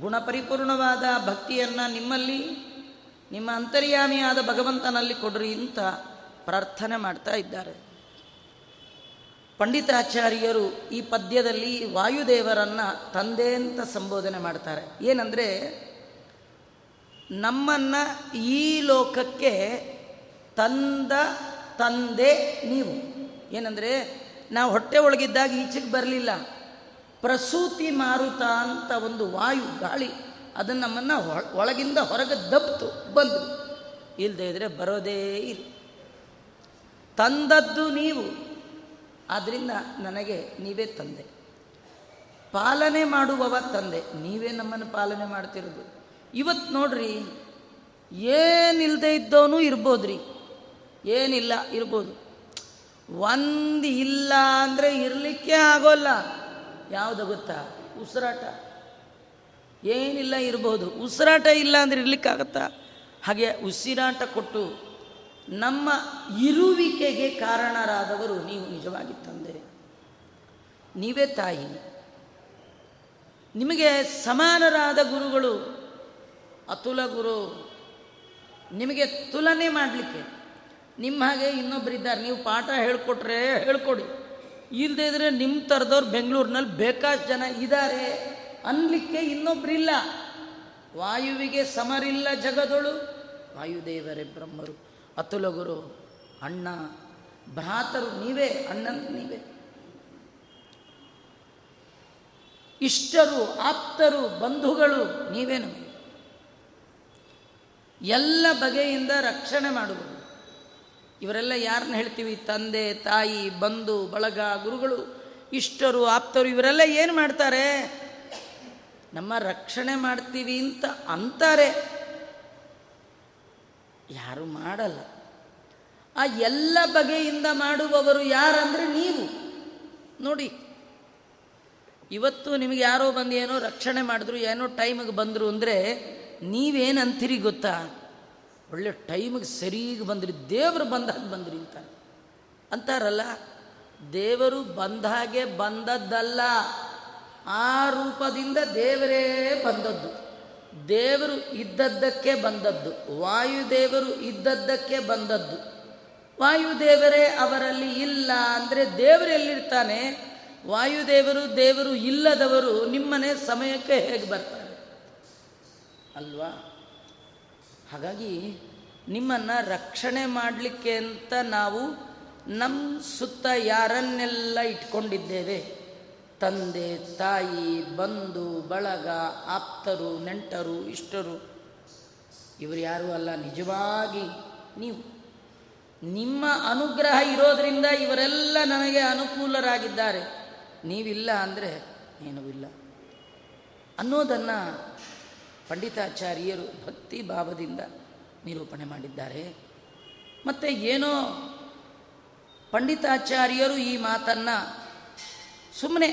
[SPEAKER 1] ಗುಣಪರಿಪೂರ್ಣವಾದ ಭಕ್ತಿಯನ್ನು ನಿಮ್ಮಲ್ಲಿ ನಿಮ್ಮ ಅಂತರ್ಯಾಮಿಯಾದ ಭಗವಂತನಲ್ಲಿ ಕೊಡ್ರಿ ಅಂತ ಪ್ರಾರ್ಥನೆ ಮಾಡ್ತಾ ಇದ್ದಾರೆ. ಪಂಡಿತಾಚಾರ್ಯರು ಈ ಪದ್ಯದಲ್ಲಿ ವಾಯುದೇವರನ್ನು ತಂದೆ ಅಂತ ಸಂಬೋಧನೆ ಮಾಡ್ತಾರೆ. ಏನಂದರೆ, ನಮ್ಮನ್ನು ಈ ಲೋಕಕ್ಕೆ ತಂದ ತಂದೆ ನೀವು. ಏನಂದರೆ, ನಾವು ಹೊಟ್ಟೆ ಒಳಗಿದ್ದಾಗ ಈಚೆಗೆ ಬರಲಿಲ್ಲ. ಪ್ರಸೂತಿ ಮಾರುತ ಅಂತ ಒಂದು ವಾಯು ಗಾಳಿ ಅದನ್ನು ನಮ್ಮನ್ನು ಒಳಗಿಂದ ಹೊರಗೆ ದಬ್ತು ಬಂದು ಇಲ್ಲದೆ ಇದ್ದರೆ ಬರೋದೇ ಇಲ್ಲ. ತಂದದ್ದು ನೀವು. ಆದ್ದರಿಂದ ನನಗೆ ನೀವೇ ತಂದೆ. ಪಾಲನೆ ಮಾಡುವವ ತಂದೆ. ನೀವೇ ನಮ್ಮನ್ನು ಪಾಲನೆ ಮಾಡ್ತಿರೋದು. ಇವತ್ತು ನೋಡ್ರಿ ಏನಿಲ್ಲದೆ ಇದ್ದವನು ಇರ್ಬೋದ್ರಿ. ಏನಿಲ್ಲ, ಇರ್ಬೋದು. ಒಂದು ಇಲ್ಲ ಅಂದರೆ ಇರಲಿಕ್ಕೆ ಆಗೋಲ್ಲ. ಯಾವುದು ಗೊತ್ತಾ? ಉಸಿರಾಟ. ಏನಿಲ್ಲ ಇರ್ಬೋದು. ಉಸಿರಾಟ ಇಲ್ಲ ಅಂದರೆ ಇರಲಿಕ್ಕಾಗತ್ತಾ? ಹಾಗೆ ಉಸಿರಾಟ ಕೊಟ್ಟು ನಮ್ಮ ಇರುವಿಕೆಗೆ ಕಾರಣರಾದವರು ನೀವು ನಿಜವಾಗಿ ತಂದೆ. ನೀವೇ ತಾಯಿ. ನಿಮಗೆ ಸಮಾನರಾದ ಗುರುಗಳು, ಅತುಲ ಗುರು, ನಿಮಗೆ ತುಲನೆ ಮಾಡಲಿಕ್ಕೆ. ನಿಮ್ಮ ಹಾಗೆ ಇನ್ನೊಬ್ಬರಿದ್ದಾರೆ ನೀವು ಪಾಠ ಹೇಳ್ಕೊಟ್ರೆ ಹೇಳ್ಕೊಡಿ. ಇಲ್ಲದೆ ಇದ್ರೆ ನಿಮ್ಮ ಥರದವ್ರು ಬೆಂಗಳೂರಿನಲ್ಲಿ ಬೇಕಾಷ್ಟು ಜನ ಇದ್ದಾರೆ ಅನ್ಲಿಕ್ಕೆ ಇನ್ನೊಬ್ಬರಿಲ್ಲ ವಾಯುವಿಗೆ ಸಮರಿಲ್ಲ ಜಗದೊಳು. ವಾಯುದೇವರೇ ಬ್ರಹ್ಮರು. ಅತುಲ ಗುರು ಅಣ್ಣ, ಭ್ರಾತರು ನೀವೇ ಅಣ್ಣಂತ ನೀವೇ. ಇಷ್ಟರು, ಆಪ್ತರು, ಬಂಧುಗಳು ನೀವೇ ನಮಗೆ. ಎಲ್ಲ ಬಗೆಯಿಂದ ರಕ್ಷಣೆ ಮಾಡುವುದು ಇವರೆಲ್ಲ ಯಾರನ್ನ ಹೇಳ್ತೀವಿ? ತಂದೆ, ತಾಯಿ, ಬಂಧು, ಬಳಗ, ಗುರುಗಳು. ಇಷ್ಟರು, ಆಪ್ತರು ಇವರೆಲ್ಲ ಏನು ಮಾಡ್ತಾರೆ? ನಮ್ಮ ರಕ್ಷಣೆ ಮಾಡ್ತೀವಿ ಅಂತ ಅಂತಾರೆ. ಯಾರು ಮಾಡಲ್ಲ. ಆ ಎಲ್ಲ ಬಗೆಯಿಂದ ಮಾಡುವವರು ಯಾರಂದ್ರೆ ನೀವು. ನೋಡಿ, ಇವತ್ತು ನಿಮಗೆ ಯಾರೋ ಬಂದು ಏನೋ ರಕ್ಷಣೆ ಮಾಡಿದ್ರು, ಏನೋ ಟೈಮಿಗೆ ಬಂದರು ಅಂದರೆ ನೀವೇನಂತೀರಿ ಗೊತ್ತಾ? ಒಳ್ಳೆ ಟೈಮಿಗೆ ಸರಿಗೆ ಬಂದ್ರಿ, ದೇವರು ಬಂದಾಗ ಬಂದ್ರಿ ಅಂತ ಅಂತಾರಲ್ಲ, ದೇವರು ಬಂದ ಹಾಗೆ ಬಂದದ್ದಲ್ಲ. ಆ ರೂಪದಿಂದ ದೇವರೇ ಬಂದದ್ದು. ದೇವರು ಇದ್ದದ್ದಕ್ಕೆ ಬಂದದ್ದು, ವಾಯುದೇವರು ಇದ್ದದ್ದಕ್ಕೆ ಬಂದದ್ದು. ವಾಯುದೇವರೇ ಅವರಲ್ಲಿ ಇಲ್ಲ ಅಂದರೆ ದೇವರು ಎಲ್ಲಿರ್ತಾನೆ? ವಾಯುದೇವರು, ದೇವರು ಇಲ್ಲದವರು ನಿಮ್ಮನೆ ಸಮಯಕ್ಕೆ ಹೇಗೆ ಬರ್ತಾರೆ? ಅಲ್ವಾ? ಹಾಗಾಗಿ ನಿಮ್ಮನ್ನು ರಕ್ಷಣೆ ಮಾಡಲಿಕ್ಕೆ ಅಂತ ನಾವು ನಮ್ಮ ಸುತ್ತ ಯಾರನ್ನೆಲ್ಲ ಇಟ್ಕೊಂಡಿದ್ದೇವೆ? ತಂದೆ, ತಾಯಿ, ಬಂಧು, ಬಳಗ, ಆಪ್ತರು, ನೆಂಟರು, ಇಷ್ಟರು. ಇವರು ಯಾರೂ ಅಲ್ಲ. ನಿಜವಾಗಿ ನೀವು. ನಿಮ್ಮ ಅನುಗ್ರಹ ಇರೋದರಿಂದ ಇವರೆಲ್ಲ ನನಗೆ ಅನುಕೂಲರಾಗಿದ್ದಾರೆ. ನೀವಿಲ್ಲ ಅಂದರೆ ಏನೂ ಇಲ್ಲ. ಅನ್ನೋದನ್ನು ಪಂಡಿತಾಚಾರ್ಯರು ಭಕ್ತಿ ಭಾವದಿಂದ ನಿರೂಪಣೆ ಮಾಡಿದ್ದಾರೆ. ಮತ್ತು ಏನೋ ಪಂಡಿತಾಚಾರ್ಯರು ಈ ಮಾತನ್ನು ಸುಮ್ಮನೆ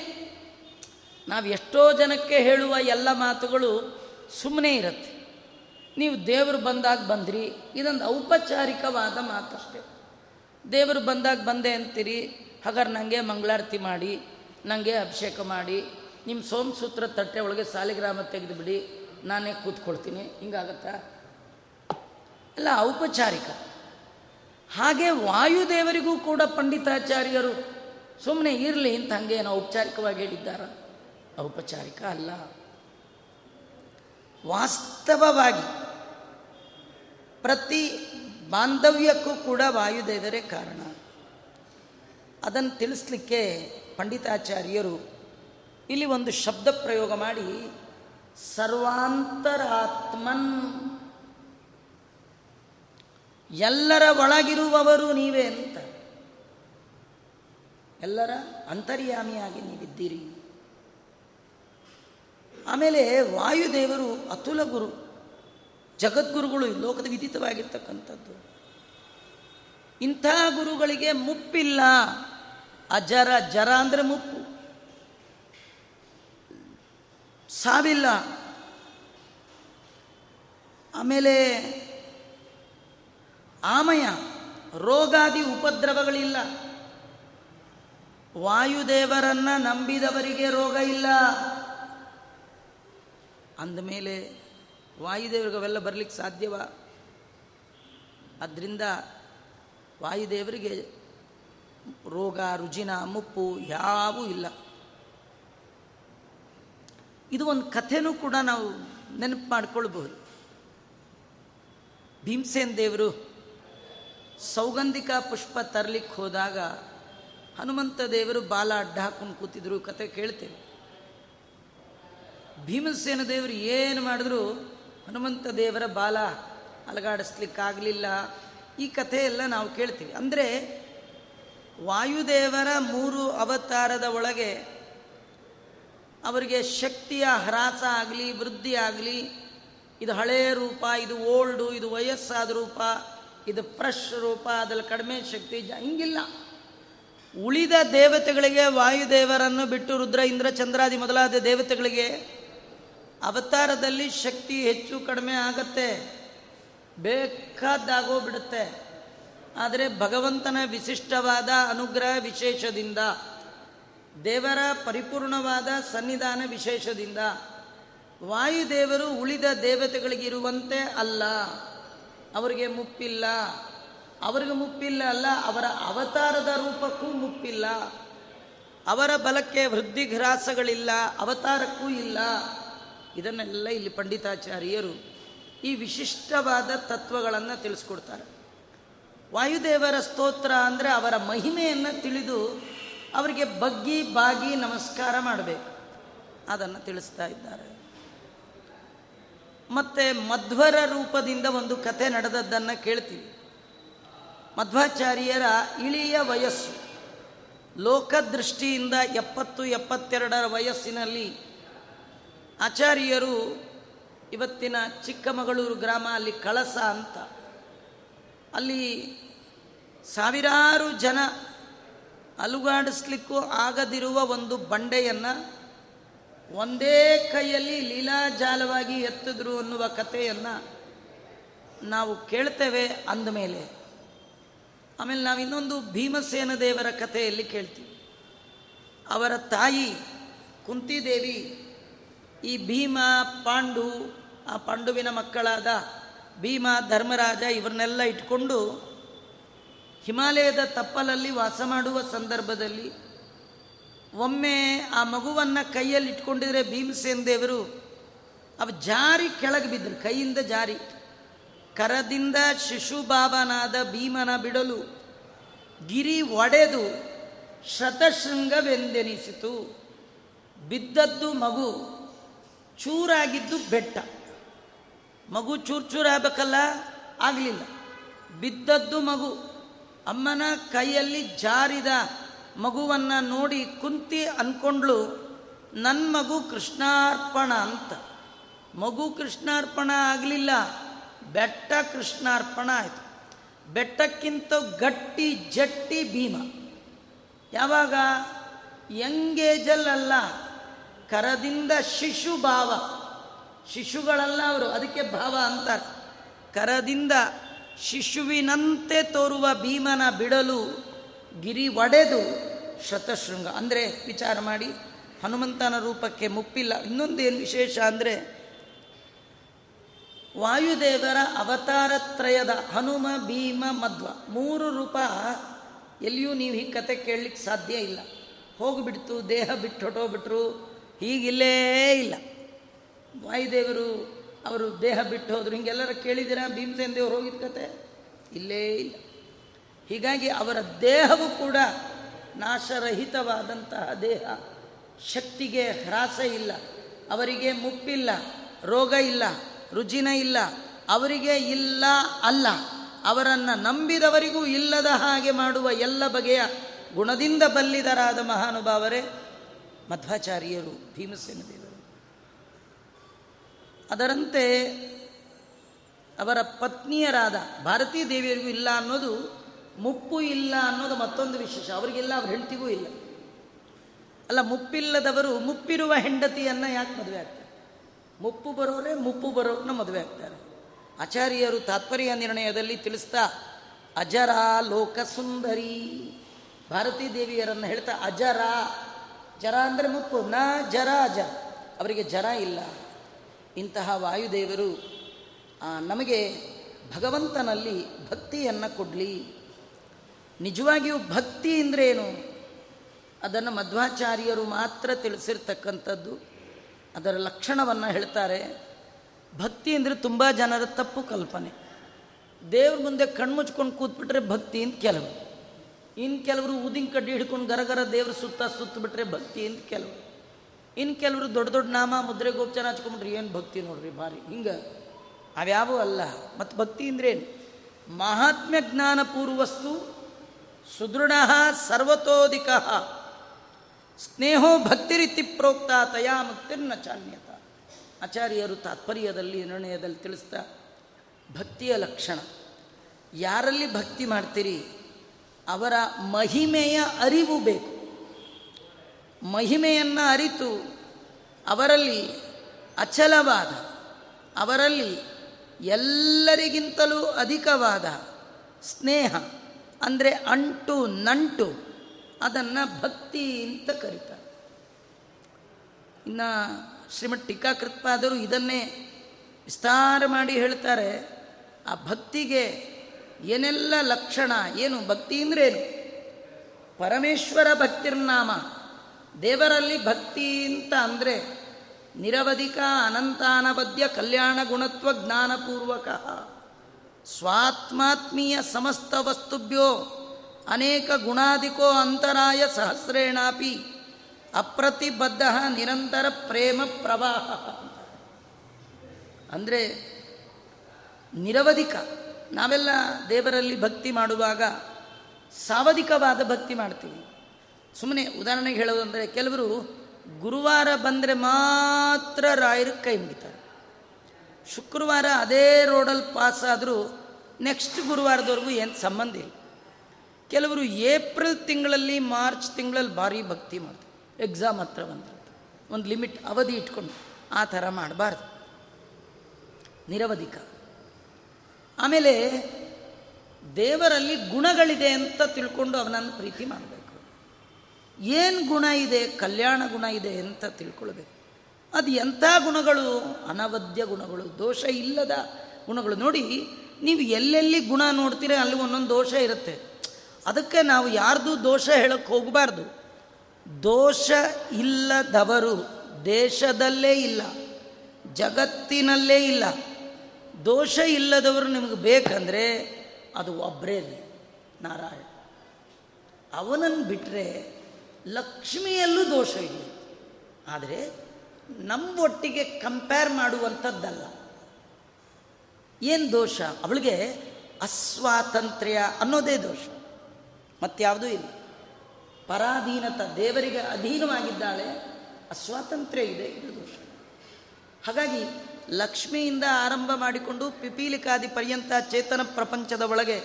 [SPEAKER 1] ನಾವು ಎಷ್ಟೋ ಜನಕ್ಕೆ ಹೇಳುವ ಎಲ್ಲ ಮಾತುಗಳು ಸುಮ್ಮನೆ ಇರುತ್ತೆ. ನೀವು ದೇವರು ಬಂದಾಗ ಬಂದ್ರಿ, ಇದೊಂದು ಔಪಚಾರಿಕವಾದ ಮಾತಷ್ಟೇ. ದೇವರು ಬಂದಾಗ ಬಂದೆ ಅಂತೀರಿ ಹಾಗಾದ್ರೆ ನನಗೆ ಮಂಗಳಾರತಿ ಮಾಡಿ ನನಗೆ ಅಭಿಷೇಕ ಮಾಡಿ ನಿಮ್ಮ ಸೋಮಸೂತ್ರ ತಟ್ಟೆ ಒಳಗೆ ಸಾಲಿಗ್ರಾಮ ತೆಗೆದುಬಿಡಿ, ನಾನೇ ಕೂತ್ಕೊಳ್ತೀನಿ. ಹಿಂಗಾಗತ್ತಾ? ಎಲ್ಲ ಔಪಚಾರಿಕ. ಹಾಗೆ ವಾಯುದೇವರಿಗೂ ಕೂಡ ಪಂಡಿತಾಚಾರ್ಯರು ಸುಮ್ಮನೆ ಇರಲಿ ಅಂತ ಹಂಗೆ ನಾವು ಔಪಚಾರಿಕವಾಗಿ ಹೇಳಿದ್ದಾರ. ಔಪಚಾರಿಕ ಅಲ್ಲ. ವಾಸ್ತವವಾಗಿ ಪ್ರತಿ ಬಾಂಧವ್ಯಕ್ಕೂ ಕೂಡ ವಾಯುದೇವರೇ ಕಾರಣ. ಅದನ್ನು ತಿಳಿಸ್ಲಿಕ್ಕೆ ಪಂಡಿತಾಚಾರ್ಯರು ಇಲ್ಲಿ ಒಂದು ಶಬ್ದ ಪ್ರಯೋಗ ಮಾಡಿ, ಸರ್ವಾಂತರಾತ್ಮನ್. ಎಲ್ಲರ ಒಳಗಿರುವವರು ನೀವೇ ಅಂತ. ಎಲ್ಲರ ಅಂತರ್ಯಾಮಿಯಾಗಿ ನೀವಿದ್ದೀರಿ. ಆಮೇಲೆ ವಾಯುದೇವರು ಅತುಲ ಗುರು, ಜಗದ್ಗುರುಗಳು ಲೋಕದ ವಿದಿತವಾಗಿರ್ತಕ್ಕಂಥದ್ದು ಇಂಥ ಗುರುಗಳಿಗೆ ಮುಪ್ಪಿಲ್ಲ. ಅಜರ ಜರ ಅಂದರೆ ಮುಪ್ಪು. ಸಾವಿಲ್ಲ. ಆಮೇಲೆ ಆಮಯ, ರೋಗಾದಿ ಉಪದ್ರವಗಳಿಲ್ಲ. ವಾಯುದೇವರನ್ನ ನಂಬಿದವರಿಗೆ ರೋಗ ಇಲ್ಲ. ಅಂದಮೇಲೆ ವಾಯುದೇವರಿಗೆ ಅವೆಲ್ಲ ಬರಲಿಕ್ಕೆ ಸಾಧ್ಯವ? ಅದರಿಂದ ವಾಯುದೇವರಿಗೆ ರೋಗ, ರುಜಿನ, ಮುಪ್ಪು ಯಾವೂ ಇಲ್ಲ. ಇದು ಒಂದು ಕಥೆನೂ ಕೂಡ ನಾವು ನೆನಪು ಮಾಡಿಕೊಳ್ಬಹುದು. ಭೀಮಸೇನ್ ದೇವರು ಸೌಗಂಧಿಕ ಪುಷ್ಪ ತರಲಿಕ್ಕೆ ಹೋದಾಗ ಹನುಮಂತ ದೇವರು ಬಾಲ ಅಡ್ಡ ಹಾಕೊಂಡು ಕೂತಿದ್ರು ಕತೆ ಕೇಳ್ತೇವೆ ಭೀಮಸೇನ ದೇವರು ಏನು ಮಾಡಿದ್ರು? ಹನುಮಂತ ದೇವರ ಬಾಲ ಅಲಗಾಡಿಸ್ಲಿಕ್ಕಾಗಲಿಲ್ಲ. ಈ ಕಥೆ ಎಲ್ಲ ನಾವು ಕೇಳ್ತೀವಿ. ಅಂದರೆ ವಾಯುದೇವರ ಮೂರು ಅವತಾರದ ಒಳಗೆ ಅವರಿಗೆ ಶಕ್ತಿಯ ಹ್ರಾಸ ಆಗಲಿ, ವೃದ್ಧಿ ಆಗಲಿ, ಇದು ಹಳೆಯ ರೂಪ, ಇದು ಓಲ್ಡು, ಇದು ವಯಸ್ಸಾದ ರೂಪ, ಇದು ಫ್ರೆಶ್ ರೂಪ, ಅದರಲ್ಲಿ ಕಡಿಮೆ ಶಕ್ತಿ ಹಿಂಗಿಲ್ಲ. ಉಳಿದ ದೇವತೆಗಳಿಗೆ ವಾಯುದೇವರನ್ನು ಬಿಟ್ಟು ರುದ್ರ, ಇಂದ್ರ, ಚಂದ್ರಾದಿ ಮೊದಲಾದ ದೇವತೆಗಳಿಗೆ ಅವತಾರದಲ್ಲಿ ಶಕ್ತಿ ಹೆಚ್ಚು ಕಡಿಮೆ ಆಗತ್ತೆ. ಬೇಕಾದಾಗೋಗ್ಬಿಡುತ್ತೆ ಆದರೆ ಭಗವಂತನ ವಿಶಿಷ್ಟವಾದ ಅನುಗ್ರಹ ವಿಶೇಷದಿಂದ, ದೇವರ ಪರಿಪೂರ್ಣವಾದ ಸನ್ನಿಧಾನ ವಿಶೇಷದಿಂದ ವಾಯುದೇವರು ಉಳಿದ ದೇವತೆಗಳಿಗಿರುವಂತೆ ಅಲ್ಲ. ಅವರಿಗೆ ಮುಪ್ಪಿಲ್ಲ. ಅವರಿಗೆ ಮುಪ್ಪಿಲ್ಲ ಅಲ್ಲ, ಅವರ ಅವತಾರದ ರೂಪಕ್ಕೂ ಮುಪ್ಪಿಲ್ಲ. ಅವರ ಬಲಕ್ಕೆ ವೃದ್ಧಿಗ್ರಾಸಗಳಿಲ್ಲ ಅವತಾರಕ್ಕೂ ಇಲ್ಲ. ಇದನ್ನೆಲ್ಲ ಇಲ್ಲಿ ಪಂಡಿತಾಚಾರ್ಯರು ಈ ವಿಶಿಷ್ಟವಾದ ತತ್ವಗಳನ್ನು ತಿಳಿಸ್ಕೊಡ್ತಾರೆ. ವಾಯುದೇವರ ಸ್ತೋತ್ರ ಅಂದರೆ ಅವರ ಮಹಿಮೆಯನ್ನು ತಿಳಿದು ಅವರಿಗೆ ಬಗ್ಗಿ ಬಾಗಿ ನಮಸ್ಕಾರ ಮಾಡಬೇಕು. ಅದನ್ನು ತಿಳಿಸ್ತಾ ಇದ್ದಾರೆ. ಮತ್ತು ಮಧ್ವರ ರೂಪದಿಂದ ಒಂದು ಕತೆ ನಡೆದದ್ದನ್ನು ಕೇಳ್ತೀವಿ. ಮಧ್ವಾಚಾರ್ಯರ ಇಳಿಯ ವಯಸ್ಸು. ಲೋಕದೃಷ್ಟಿಯಿಂದ ಎಪ್ಪತ್ತು ಎಪ್ಪತ್ತೆರಡರ ವಯಸ್ಸಿನಲ್ಲಿ ಆಚಾರ್ಯರು ಇವತ್ತಿನ ಚಿಕ್ಕಮಗಳೂರು ಗ್ರಾಮ ಅಲ್ಲಿ ಕಳಸ ಅಂತ. ಅಲ್ಲಿ ಸಾವಿರಾರು ಜನ ಅಲುಗಾಡಿಸ್ಲಿಕ್ಕೂ ಆಗದಿರುವ ಒಂದು ಬಂಡೆಯನ್ನು ಒಂದೇ ಕೈಯಲ್ಲಿ ಲೀಲಾಜಾಲವಾಗಿ ಎತ್ತಿದ್ರು ಅನ್ನುವ ಕಥೆಯನ್ನು ನಾವು ಕೇಳ್ತೇವೆ ಅಂದಮೇಲೆ ಆಮೇಲೆ ನಾವು ಇನ್ನೊಂದು ಭೀಮಸೇನ ದೇವರ ಕಥೆಯಲ್ಲಿ ಕೇಳ್ತೀವಿ. ಅವರ ತಾಯಿ ಕುಂತಿದೇವಿ, ಈ ಭೀಮ, ಪಾಂಡು, ಆ ಪಾಂಡುವಿನ ಮಕ್ಕಳಾದ ಭೀಮ, ಧರ್ಮರಾಜ ಇವರನ್ನೆಲ್ಲ ಇಟ್ಕೊಂಡು ಹಿಮಾಲಯದ ತಪ್ಪಲಲ್ಲಿ ವಾಸ ಮಾಡುವ ಸಂದರ್ಭದಲ್ಲಿ ಒಮ್ಮೆ ಆ ಮಗುವನ್ನು ಕೈಯಲ್ಲಿ ಇಟ್ಕೊಂಡಿದ್ರೆ ಭೀಮಸೇನ ದೇವರು ಅವ ಜಾರಿ ಕೆಳಗೆ ಬಿದ್ದರು ಕೈಯಿಂದ ಜಾರಿ ಕರದಿಂದ ಶಿಶುಬಾಬನಾದ ಭೀಮನ ಬಿಡಲು ಗಿರಿ ಒಡೆದು ಶತಶೃಂಗವೆಂದೆನಿಸಿತು. ಬಿದ್ದದ್ದು ಮಗು ಚೂರಾಗಿದ್ದು ಬೆಟ್ಟ. ಮಗು ಚೂರು ಚೂರಾಗಬೇಕಲ್ಲ ಆಗಲಿಲ್ಲ. ಬಿದ್ದದ್ದು ಮಗು ಅಮ್ಮನ ಕೈಯಲ್ಲಿ ಜಾರಿದ ಮಗುವನ್ನು ನೋಡಿ ಕುಂತಿ ಅಂದ್ಕೊಂಡ್ಳು ನನ್ನ ಮಗು ಕೃಷ್ಣಾರ್ಪಣ ಅಂತ. ಮಗು ಕೃಷ್ಣಾರ್ಪಣ ಆಗಲಿಲ್ಲ. ಬೆಟ್ಟ ಕೃಷ್ಣಾರ್ಪಣ ಆಯಿತು. ಬೆಟ್ಟಕ್ಕಿಂತ ಗಟ್ಟಿ ಜಟ್ಟಿ ಭೀಮ. ಯಾವಾಗ? ಯಂಗೇಜಲ್ಲಲ್ಲ, ಕರದಿಂದ ಶಿಶು ಭಾವ. ಶಿಶುಗಳಲ್ಲ ಅವರು, ಅದಕ್ಕೆ ಭಾವ ಅಂತಾರೆ. ಕರದಿಂದ ಶಿಶುವಿನಂತೆ ತೋರುವ ಭೀಮನ ಬಿಡಲು ಗಿರಿ ಒಡೆದು ಶತಶೃಂಗ. ಅಂದರೆ ವಿಚಾರ ಮಾಡಿ, ಹನುಮಂತನ ರೂಪಕ್ಕೆ ಮುಪ್ಪಿಲ್ಲ. ಇನ್ನೊಂದು ಏನು ವಿಶೇಷ ಅಂದರೆ ವಾಯುದೇವರ ಅವತಾರತ್ರಯದ ಹನುಮ, ಭೀಮ, ಮಧ್ವ ಮೂರು ರೂಪ ಎಲ್ಲಿಯೂ ನೀವು ಈ ಕತೆ ಕೇಳಲಿಕ್ಕೆ ಸಾಧ್ಯ ಇಲ್ಲ. ಹೋಗಿಬಿಡ್ತು, ದೇಹ ಬಿಟ್ಟು ಹೊಟ್ಟೋಗ್ಬಿಟ್ರು ಹೀಗಿಲ್ಲೇ ಇಲ್ಲ. ವಾಯುದೇವರು ಅವರು ದೇಹ ಬಿಟ್ಟು ಹೋದರು. ಹಿಂಗೆಲ್ಲರ ಕೇಳಿದ್ದೀರಾ ಭೀಮಸೇನ ದೇವರು ಹೋಗಿದ್ದ ಕತೆ? ಇಲ್ಲೇ ಇಲ್ಲ. ಹೀಗಾಗಿ ಅವರ ದೇಹವು ಕೂಡ ನಾಶರಹಿತವಾದಂತಹ ದೇಹ. ಶಕ್ತಿಗೆ ಹ್ರಾಸ ಇಲ್ಲ. ಅವರಿಗೆ ಮುಪ್ಪಿಲ್ಲ, ರೋಗ ಇಲ್ಲ. ರುಜಿನ ಇಲ್ಲ, ಅವರಿಗೆ ಇಲ್ಲ ಅಲ್ಲ. ಅವರನ್ನು ನಂಬಿದವರಿಗೂ ಇಲ್ಲದ ಹಾಗೆ ಮಾಡುವ ಎಲ್ಲ ಬಗೆಯ ಗುಣದಿಂದ ಬಲ್ಲಿದರಾದ ಮಹಾನುಭಾವರೇ, ಮಧ್ವಾಚಾರ್ಯರು, ಭೀಮಸೇನ ದೇವರು. ಅದರಂತೆ ಅವರ ಪತ್ನಿಯರಾದ ಭಾರತೀ ದೇವಿಯರಿಗೂ ಇಲ್ಲ ಅನ್ನೋದು, ಮುಪ್ಪು ಇಲ್ಲ ಅನ್ನೋದು ಮತ್ತೊಂದು ವಿಶೇಷ. ಅವರಿಗೆಲ್ಲ ಅವ್ರ ಹೆಂಡತಿಗೂ ಇಲ್ಲ. ಅಲ್ಲ, ಮುಪ್ಪಿಲ್ಲದವರು ಮುಪ್ಪಿರುವ ಹೆಂಡತಿಯನ್ನು ಯಾಕೆ ಮದುವೆ ಆಗ್ತಾರೆ? ಮುಪ್ಪು ಬರೋರೆ ಮುಪ್ಪು ಬರೋರನ್ನ ಮದುವೆ ಆಗ್ತಾರೆ. ಆಚಾರ್ಯರು ತಾತ್ಪರ್ಯ ನಿರ್ಣಯದಲ್ಲಿ ತಿಳಿಸ್ತಾ, ಅಜರ ಲೋಕ ಸುಂದರಿ. ಭಾರತೀ ದೇವಿಯರನ್ನು ಹೇಳ್ತಾ, ಅಜರ. ಜರ ಅಂದರೆ ಮುಪ್ಪು, ನ ಜರ ಜರ ಅವರಿಗೆ ಜರ ಇಲ್ಲ. ಇಂತಹ ವಾಯುದೇವರು ನಮಗೆ ಭಗವಂತನಲ್ಲಿ ಭಕ್ತಿಯನ್ನು ಕೊಡಲಿ. ನಿಜವಾಗಿಯೂ ಭಕ್ತಿ ಅಂದ್ರೇನು ಅದನ್ನು ಮಧ್ವಾಚಾರ್ಯರು ಮಾತ್ರ ತಿಳಿಸಿರ್ತಕ್ಕಂಥದ್ದು. ಅದರ ಲಕ್ಷಣವನ್ನು ಹೇಳ್ತಾರೆ. ಭಕ್ತಿ ಅಂದರೆ ತುಂಬ ಜನರ ತಪ್ಪು ಕಲ್ಪನೆ. ದೇವ್ರ ಮುಂದೆ ಕಣ್ಮುಚ್ಕೊಂಡು ಕೂತ್ಬಿಟ್ರೆ ಭಕ್ತಿ ಅಂತ ಕೆಲವರು ಇನ್ನು ಕೆಲವರು ಊದಿನ ಕಡ್ಡಿ ಹಿಡ್ಕೊಂಡು ಗರಗರ ದೇವ್ರ ಸುತ್ತ ಸುತ್ತಬಿಟ್ರೆ ಭಕ್ತಿ ಅಂತ ಕೆಲವರು ಇನ್ನು ಕೆಲವರು ದೊಡ್ಡ ದೊಡ್ಡ ನಾಮ, ಮುದ್ರೆ ಗೋಪಚಾರ ಹಚ್ಕೊಂಡ್ಬಿಟ್ರಿ ಏನು ಭಕ್ತಿ ನೋಡ್ರಿ ಭಾರಿ. ಹಿಂಗೆ ಅವ್ಯಾವೂ ಅಲ್ಲ. ಮತ್ತು ಭಕ್ತಿ ಅಂದ್ರೇನು ಮಹಾತ್ಮ್ಯ ಜ್ಞಾನಪೂರ್ವಸ್ತು ಸುದೃಢ ಸರ್ವತೋಧಿಕ. ಸ್ನೇಹೋ ಭಕ್ತಿರಿತಿ ಪ್ರೋಕ್ತ ತಯಾ ಮುಕ್ತಿರ್ನ ಚಾನ್ಯತ. ಆಚಾರ್ಯರು ತಾತ್ಪರ್ಯದಲ್ಲಿ, ನಿರ್ಣಯದಲ್ಲಿ ತಿಳಿಸ್ತಾ, ಭಕ್ತಿಯ ಲಕ್ಷಣ. ಯಾರಲ್ಲಿ ಭಕ್ತಿ ಮಾಡ್ತೀರಿ? ಅವರ ಮಹಿಮೆಯ ಅರಿವು ಬೇಕು. ಮಹಿಮೆಯನ್ನು ಅರಿತು, ಅವರಲ್ಲಿ ಅಚಲವಾದ, ಅವರಲ್ಲಿ ಎಲ್ಲರಿಗಿಂತಲೂ ಅಧಿಕವಾದ ಸ್ನೇಹ, ಅಂದರೆ ಅಂಟು ನಂಟು ಅದನ್ನು ಭಕ್ತಿ ಅಂತ ಕರೀತಾರೆ. ಇನ್ನು ಶ್ರೀಮಠ್ ಟೀಕಾಕೃತ್ಪಾದರು ಇದನ್ನೇ ವಿಸ್ತಾರ ಮಾಡಿ ಹೇಳ್ತಾರೆ, ಆ ಭಕ್ತಿಗೆ ಏನೆಲ್ಲ ಲಕ್ಷಣ, ಏನು ಭಕ್ತಿ ಏನು? ಪರಮೇಶ್ವರ ಭಕ್ತಿರ್ನಾಮ, ದೇವರಲ್ಲಿ ಭಕ್ತಿ ಅಂತ ಅಂದರೆ ನಿರವಧಿಕ ಅನಂತಾನಬದ್ಯ ಕಲ್ಯಾಣ ಗುಣತ್ವ ಜ್ಞಾನಪೂರ್ವಕ, ಸ್ವಾತ್ಮಾತ್ಮೀಯ ಸಮಸ್ತ ವಸ್ತುಭ್ಯೋ ಅನೇಕ ಗುಣಾಧಿಕೋ ಅಂತರಾಯ ಸಹಸ್ರೇಣಾಪಿ ಅಪ್ರತಿಬದ್ಧ ನಿರಂತರ ಪ್ರೇಮ ಪ್ರವಾಹ. ಅಂದರೆ ನಿರವಧಿಕ. ನಾವೆಲ್ಲ ದೇವರಲ್ಲಿ ಭಕ್ತಿ ಮಾಡುವಾಗ ಸಾವಧಿಕವಾದ ಭಕ್ತಿ ಮಾಡ್ತೀವಿ. ಸುಮ್ಮನೆ ಉದಾಹರಣೆಗೆ ಹೇಳೋದಂದರೆ ಕೆಲವರು ಗುರುವಾರ ಬಂದರೆ ಮಾತ್ರ ರಾಯರು ಕೈ ಮುಗಿತಾರೆ. ಶುಕ್ರವಾರ ಅದೇ ರೋಡಲ್ಲಿ ಪಾಸ್ ಆದರೂ ನೆಕ್ಸ್ಟ್ ಗುರುವಾರದವರೆಗೂ ಏನು ಸಂಬಂಧ ಇಲ್ಲ. ಕೆಲವರು ಏಪ್ರಿಲ್ ತಿಂಗಳಲ್ಲಿ, ಮಾರ್ಚ್ ತಿಂಗಳಲ್ಲಿ ಭಾರಿ ಭಕ್ತಿ ಮಾಡ್ತಾರೆ. ಎಕ್ಸಾಮ್ ಹತ್ರ ಬಂದಿರುತ್ತೆ ಒಂದು ಲಿಮಿಟ್ ಅವಧಿ ಇಟ್ಕೊಂಡು ಆ ಥರ ಮಾಡಬಾರ್ದು. ನಿರವಧಿಕ. ಆಮೇಲೆ ದೇವರಲ್ಲಿ ಗುಣಗಳಿದೆ ಅಂತ ತಿಳ್ಕೊಂಡು ಅವನನ್ನು ಪ್ರೀತಿ ಮಾಡಬೇಕು. ಏನು ಗುಣ ಇದೆ, ಕಲ್ಯಾಣ ಗುಣ ಇದೆ ಅಂತ ತಿಳ್ಕೊಳ್ಬೇಕು. ಅದು ಎಂಥ ಗುಣಗಳು? ಅನವದ್ಯ ಗುಣಗಳು, ದೋಷ ಇಲ್ಲದ ಗುಣಗಳು. ನೋಡಿ, ನೀವು ಎಲ್ಲೆಲ್ಲಿ ಗುಣ ನೋಡ್ತೀರ, ಅಲ್ಲಿ ಒಂದೊಂದು ದೋಷ ಇರುತ್ತೆ. ಅದಕ್ಕೆ ನಾವು ಯಾರ್ದು ದೋಷ ಹೇಳಕ್ಕೆ ಹೋಗಬಾರ್ದು. ದೋಷ ಇಲ್ಲದವರು ದೇಶದಲ್ಲೇ ಇಲ್ಲ, ಜಗತ್ತಿನಲ್ಲೇ ಇಲ್ಲ. ದೋಷ ಇಲ್ಲದವರು ನಿಮಗೆ ಬೇಕಂದರೆ ಅದು ಒಬ್ಬರೇ ನಾರಾಯಣ. ಅವನನ್ನು ಬಿಟ್ಟರೆ ಲಕ್ಷ್ಮಿಯಲ್ಲೂ ದೋಷ ಇದೆ ಆದರೆ ನಮ್ಮೊಟ್ಟಿಗೆ ಕಂಪೇರ್ ಮಾಡುವಂಥದ್ದಲ್ಲ. ಏನು ದೋಷ? ಅವಳಿಗೆ ಅಸ್ವಾತಂತ್ರ್ಯ ಅನ್ನೋದೇ ದೋಷ. ಮತ್ತಾವುದೂ ಇಲ್ಲ. ಪರಾಧೀನತ ದೇವರಿಗೆ ಅಧೀನವಾಗಿದ್ದಾಳೆ, ಅಸ್ವಾತಂತ್ರ್ಯ ಇದೆ, ಇದು ದೋಷ. ಹಾಗಾಗಿ ಲಕ್ಷ್ಮಿಯಿಂದ ಆರಂಭ ಮಾಡಿಕೊಂಡು ಪಿಪೀಲಿಕಾದಿ ಪರ್ಯಂತ ಚೇತನ ಪ್ರಪಂಚದ ಒಳಗೆ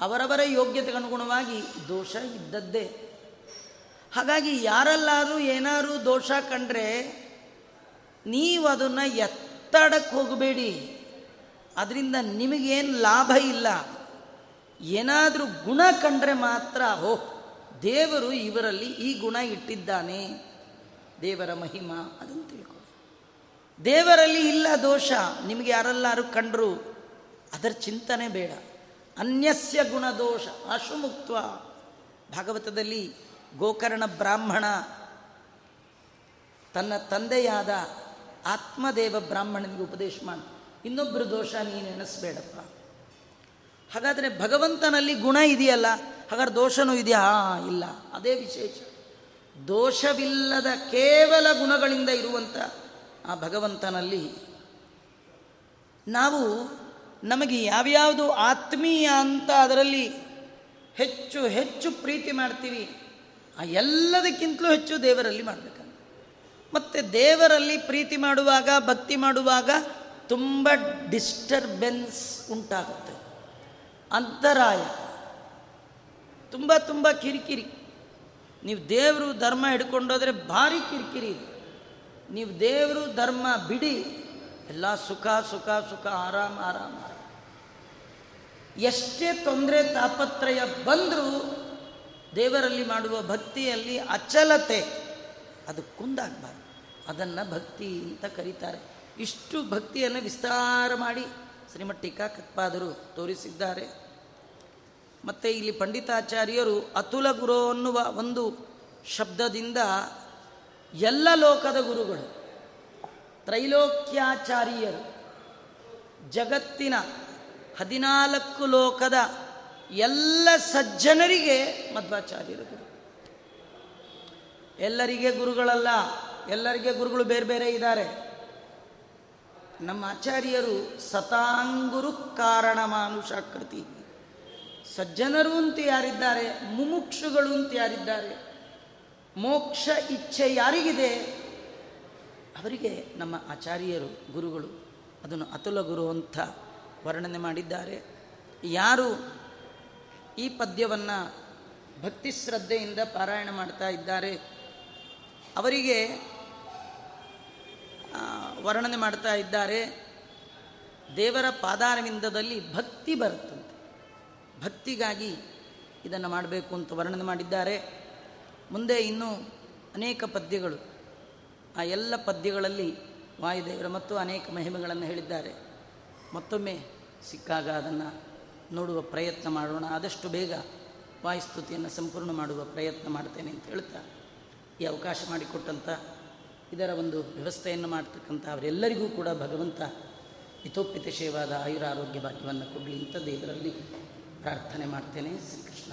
[SPEAKER 1] ಅವರವರ ಯೋಗ್ಯತೆಗನುಗುಣವಾಗಿ ದೋಷ ಇದ್ದದ್ದೇ. ಹಾಗಾಗಿ ಯಾರಲ್ಲಾದರೂ ಏನಾದರೂ ದೋಷ ಕಂಡ್ರೆ ನೀವು ಅದನ್ನು ಎತ್ತಡಕ್ಕೆ ಹೋಗಬೇಡಿ. ಅದರಿಂದ ನಿಮಗೇನು ಲಾಭ ಇಲ್ಲ. ಏನಾದರೂ ಗುಣ ಕಂಡ್ರೆ ಮಾತ್ರ, ಓಹ್, ದೇವರು ಇವರಲ್ಲಿ ಈ ಗುಣ ಇಟ್ಟಿದ್ದಾನೆ. ದೇವರ ಮಹಿಮಾ, ಅದನ್ನು ತಿಳ್ಕೊ. ದೇವರಲ್ಲಿ ಇಲ್ಲ ದೋಷ, ನಿಮಗೆ ಯಾರೆಲ್ಲಾರು ಕಂಡ್ರು, ಅದರ ಚಿಂತನೆ ಬೇಡ. ಅನ್ಯಸ್ಯ ಗುಣದೋಷ ಅಶುಮುಕ್ತ್ವ. ಭಾಗವತದಲ್ಲಿ ಗೋಕರ್ಣ ಬ್ರಾಹ್ಮಣ, ತನ್ನ ತಂದೆಯಾದ ಆತ್ಮದೇವ ಬ್ರಾಹ್ಮಣನಿಗೆ ಉಪದೇಶ ಮಾಡಿ. ಇನ್ನೊಬ್ಬರು ದೋಷ ನೀನು ಎಣಿಸ್ಬೇಡಪ್ಪ. ಹಾಗಾದರೆ ಭಗವಂತನಲ್ಲಿ ಗುಣ ಇದೆಯಲ್ಲ, ಹಾಗಾದ್ರೆ ದೋಷನೂ ಇದೆಯಾ? ಇಲ್ಲ. ಅದೇ ವಿಶೇಷ. ದೋಷವಿಲ್ಲದ ಕೇವಲ ಗುಣಗಳಿಂದ ಇರುವಂಥ ಆ ಭಗವಂತನಲ್ಲಿ ನಾವು ನಮಗೆ ಯಾವ್ಯಾವುದು ಆತ್ಮೀಯ ಅಂತ ಅದರಲ್ಲಿ ಹೆಚ್ಚು ಹೆಚ್ಚು ಪ್ರೀತಿ ಮಾಡ್ತೀವಿ, ಆ ಎಲ್ಲದಕ್ಕಿಂತಲೂ ಹೆಚ್ಚು ದೇವರಲ್ಲಿ ಮಾಡಬೇಕಂತ. ಮತ್ತು ದೇವರಲ್ಲಿ ಪ್ರೀತಿ ಮಾಡುವಾಗ, ಭಕ್ತಿ ಮಾಡುವಾಗ ತುಂಬ ಡಿಸ್ಟರ್ಬೆನ್ಸ್ ಉಂಟಾಗುತ್ತೆ. ಅಂತರಾಯ. ತುಂಬ ತುಂಬ ಕಿರಿಕಿರಿ. ನೀವು ದೇವರು ಧರ್ಮ ಹಿಡ್ಕೊಂಡೋದ್ರೆ ಭಾರಿ ಕಿರಿಕಿರಿ. ನೀವು ದೇವರು ಧರ್ಮ ಬಿಡಿ, ಎಲ್ಲ ಸುಖ ಸುಖ ಸುಖ, ಆರಾಮ ಆರಾಮ. ಎಷ್ಟೇ ತೊಂದರೆ, ತಾಪತ್ರಯ ಬಂದರೂ ದೇವರಲ್ಲಿ ಮಾಡುವ ಭಕ್ತಿಯಲ್ಲಿ ಅಚಲತೆ, ಅದು ಕುಂದಾಗಬಾರ್ದು. ಅದನ್ನು ಭಕ್ತಿ ಅಂತ ಕರೀತಾರೆ. ಇಷ್ಟು ಭಕ್ತಿಯನ್ನು ವಿಸ್ತಾರ ಮಾಡಿ ಶ್ರೀಮಠ್ ಟೀಕಾಕತ್ಪಾದರು ತೋರಿಸಿದ್ದಾರೆ. ಮತ್ತು ಇಲ್ಲಿ ಪಂಡಿತಾಚಾರ್ಯರು ಅತುಲ ಗುರು ಅನ್ನುವ ಒಂದು ಶಬ್ದದಿಂದ ಎಲ್ಲ ಲೋಕದ ಗುರುಗಳು, ತ್ರೈಲೋಕ್ಯಾಚಾರ್ಯರು, ಜಗತ್ತಿನ ಹದಿನಾಲ್ಕು ಲೋಕದ ಎಲ್ಲ ಸಜ್ಜನರಿಗೆ ಮಧ್ವಾಚಾರ್ಯರು ಗುರು. ಎಲ್ಲರಿಗೆ ಗುರುಗಳಲ್ಲ, ಎಲ್ಲರಿಗೆ ಗುರುಗಳು ಬೇರೆ ಬೇರೆ ಇದ್ದಾರೆ. ನಮ್ಮ ಆಚಾರ್ಯರು ಸತಾಂಗುರು ಕಾರಣ ಮಾನುಷಾಕೃತಿ ಸಜ್ಜನರು ಅಂತ ಯಾರಿದ್ದಾರೆ? ಮುಮುಕ್ಷುಗಳು ಅಂತ ಯಾರಿದ್ದಾರೆ? ಮೋಕ್ಷ ಇಚ್ಛೆ ಯಾರಿಗಿದೆ? ಅವರಿಗೆ ನಮ್ಮ ಆಚಾರ್ಯರು, ಗುರುಗಳು ಅದನ್ನು ಅತುಲ ಗುರು ಅಂತ ವರ್ಣನೆ ಮಾಡಿದ್ದಾರೆ. ಯಾರು ಈ ಪದ್ಯವನ್ನು ಭಕ್ತಿ ಶ್ರದ್ಧೆಯಿಂದ ಪಾರಾಯಣ ಮಾಡ್ತಾ ಇದ್ದಾರೆ? ಅವರಿಗೆ ವರ್ಣನೆ ಮಾಡ್ತಾ ಇದ್ದಾರೆ. ದೇವರ ಪಾದಾರವಿಂದದಲ್ಲಿ ಭಕ್ತಿ ಬರುತ್ತಂತೆ ಭಕ್ತಿಗಾಗಿ ಇದನ್ನು ಮಾಡಬೇಕು ಅಂತ ವರ್ಣನೆ ಮಾಡಿದ್ದಾರೆ. ಮುಂದೆ ಇನ್ನೂ ಅನೇಕ ಪದ್ಯಗಳು. ಆ ಎಲ್ಲ ಪದ್ಯಗಳಲ್ಲಿ ವಾಯುದೇವರ ಮತ್ತು ಅನೇಕ ಮಹಿಮೆಗಳನ್ನು ಹೇಳಿದ್ದಾರೆ. ಮತ್ತೊಮ್ಮೆ ಸಿಕ್ಕಾಗ ಅದನ್ನು ನೋಡುವ ಪ್ರಯತ್ನ ಮಾಡೋಣ. ಆದಷ್ಟು ಬೇಗ ವಾಯುಸ್ತುತಿಯನ್ನು ಸಂಪೂರ್ಣ ಮಾಡುವ ಪ್ರಯತ್ನ ಮಾಡ್ತೇನೆ ಅಂತ ಹೇಳ್ತಾ ಈ ಅವಕಾಶ ಮಾಡಿಕೊಟ್ಟಂಥ ಇದರ ಒಂದು ವ್ಯವಸ್ಥೆಯನ್ನು ಮಾಡ್ತಕ್ಕಂಥ ಅವರೆಲ್ಲರಿಗೂ ಕೂಡ ಭಗವಂತ ಹಿತೋಪಿತ ಸೇವಾದ ಆಯುರಾರೋಗ್ಯ ಭಾಗ್ಯವನ್ನು ಕೊಡಲಿ ಅಂತ ದೇವರಲ್ಲಿ ಪ್ರಾರ್ಥನೆ ಮಾಡ್ತೇನೆ ಶ್ರೀಕೃಷ್ಣ.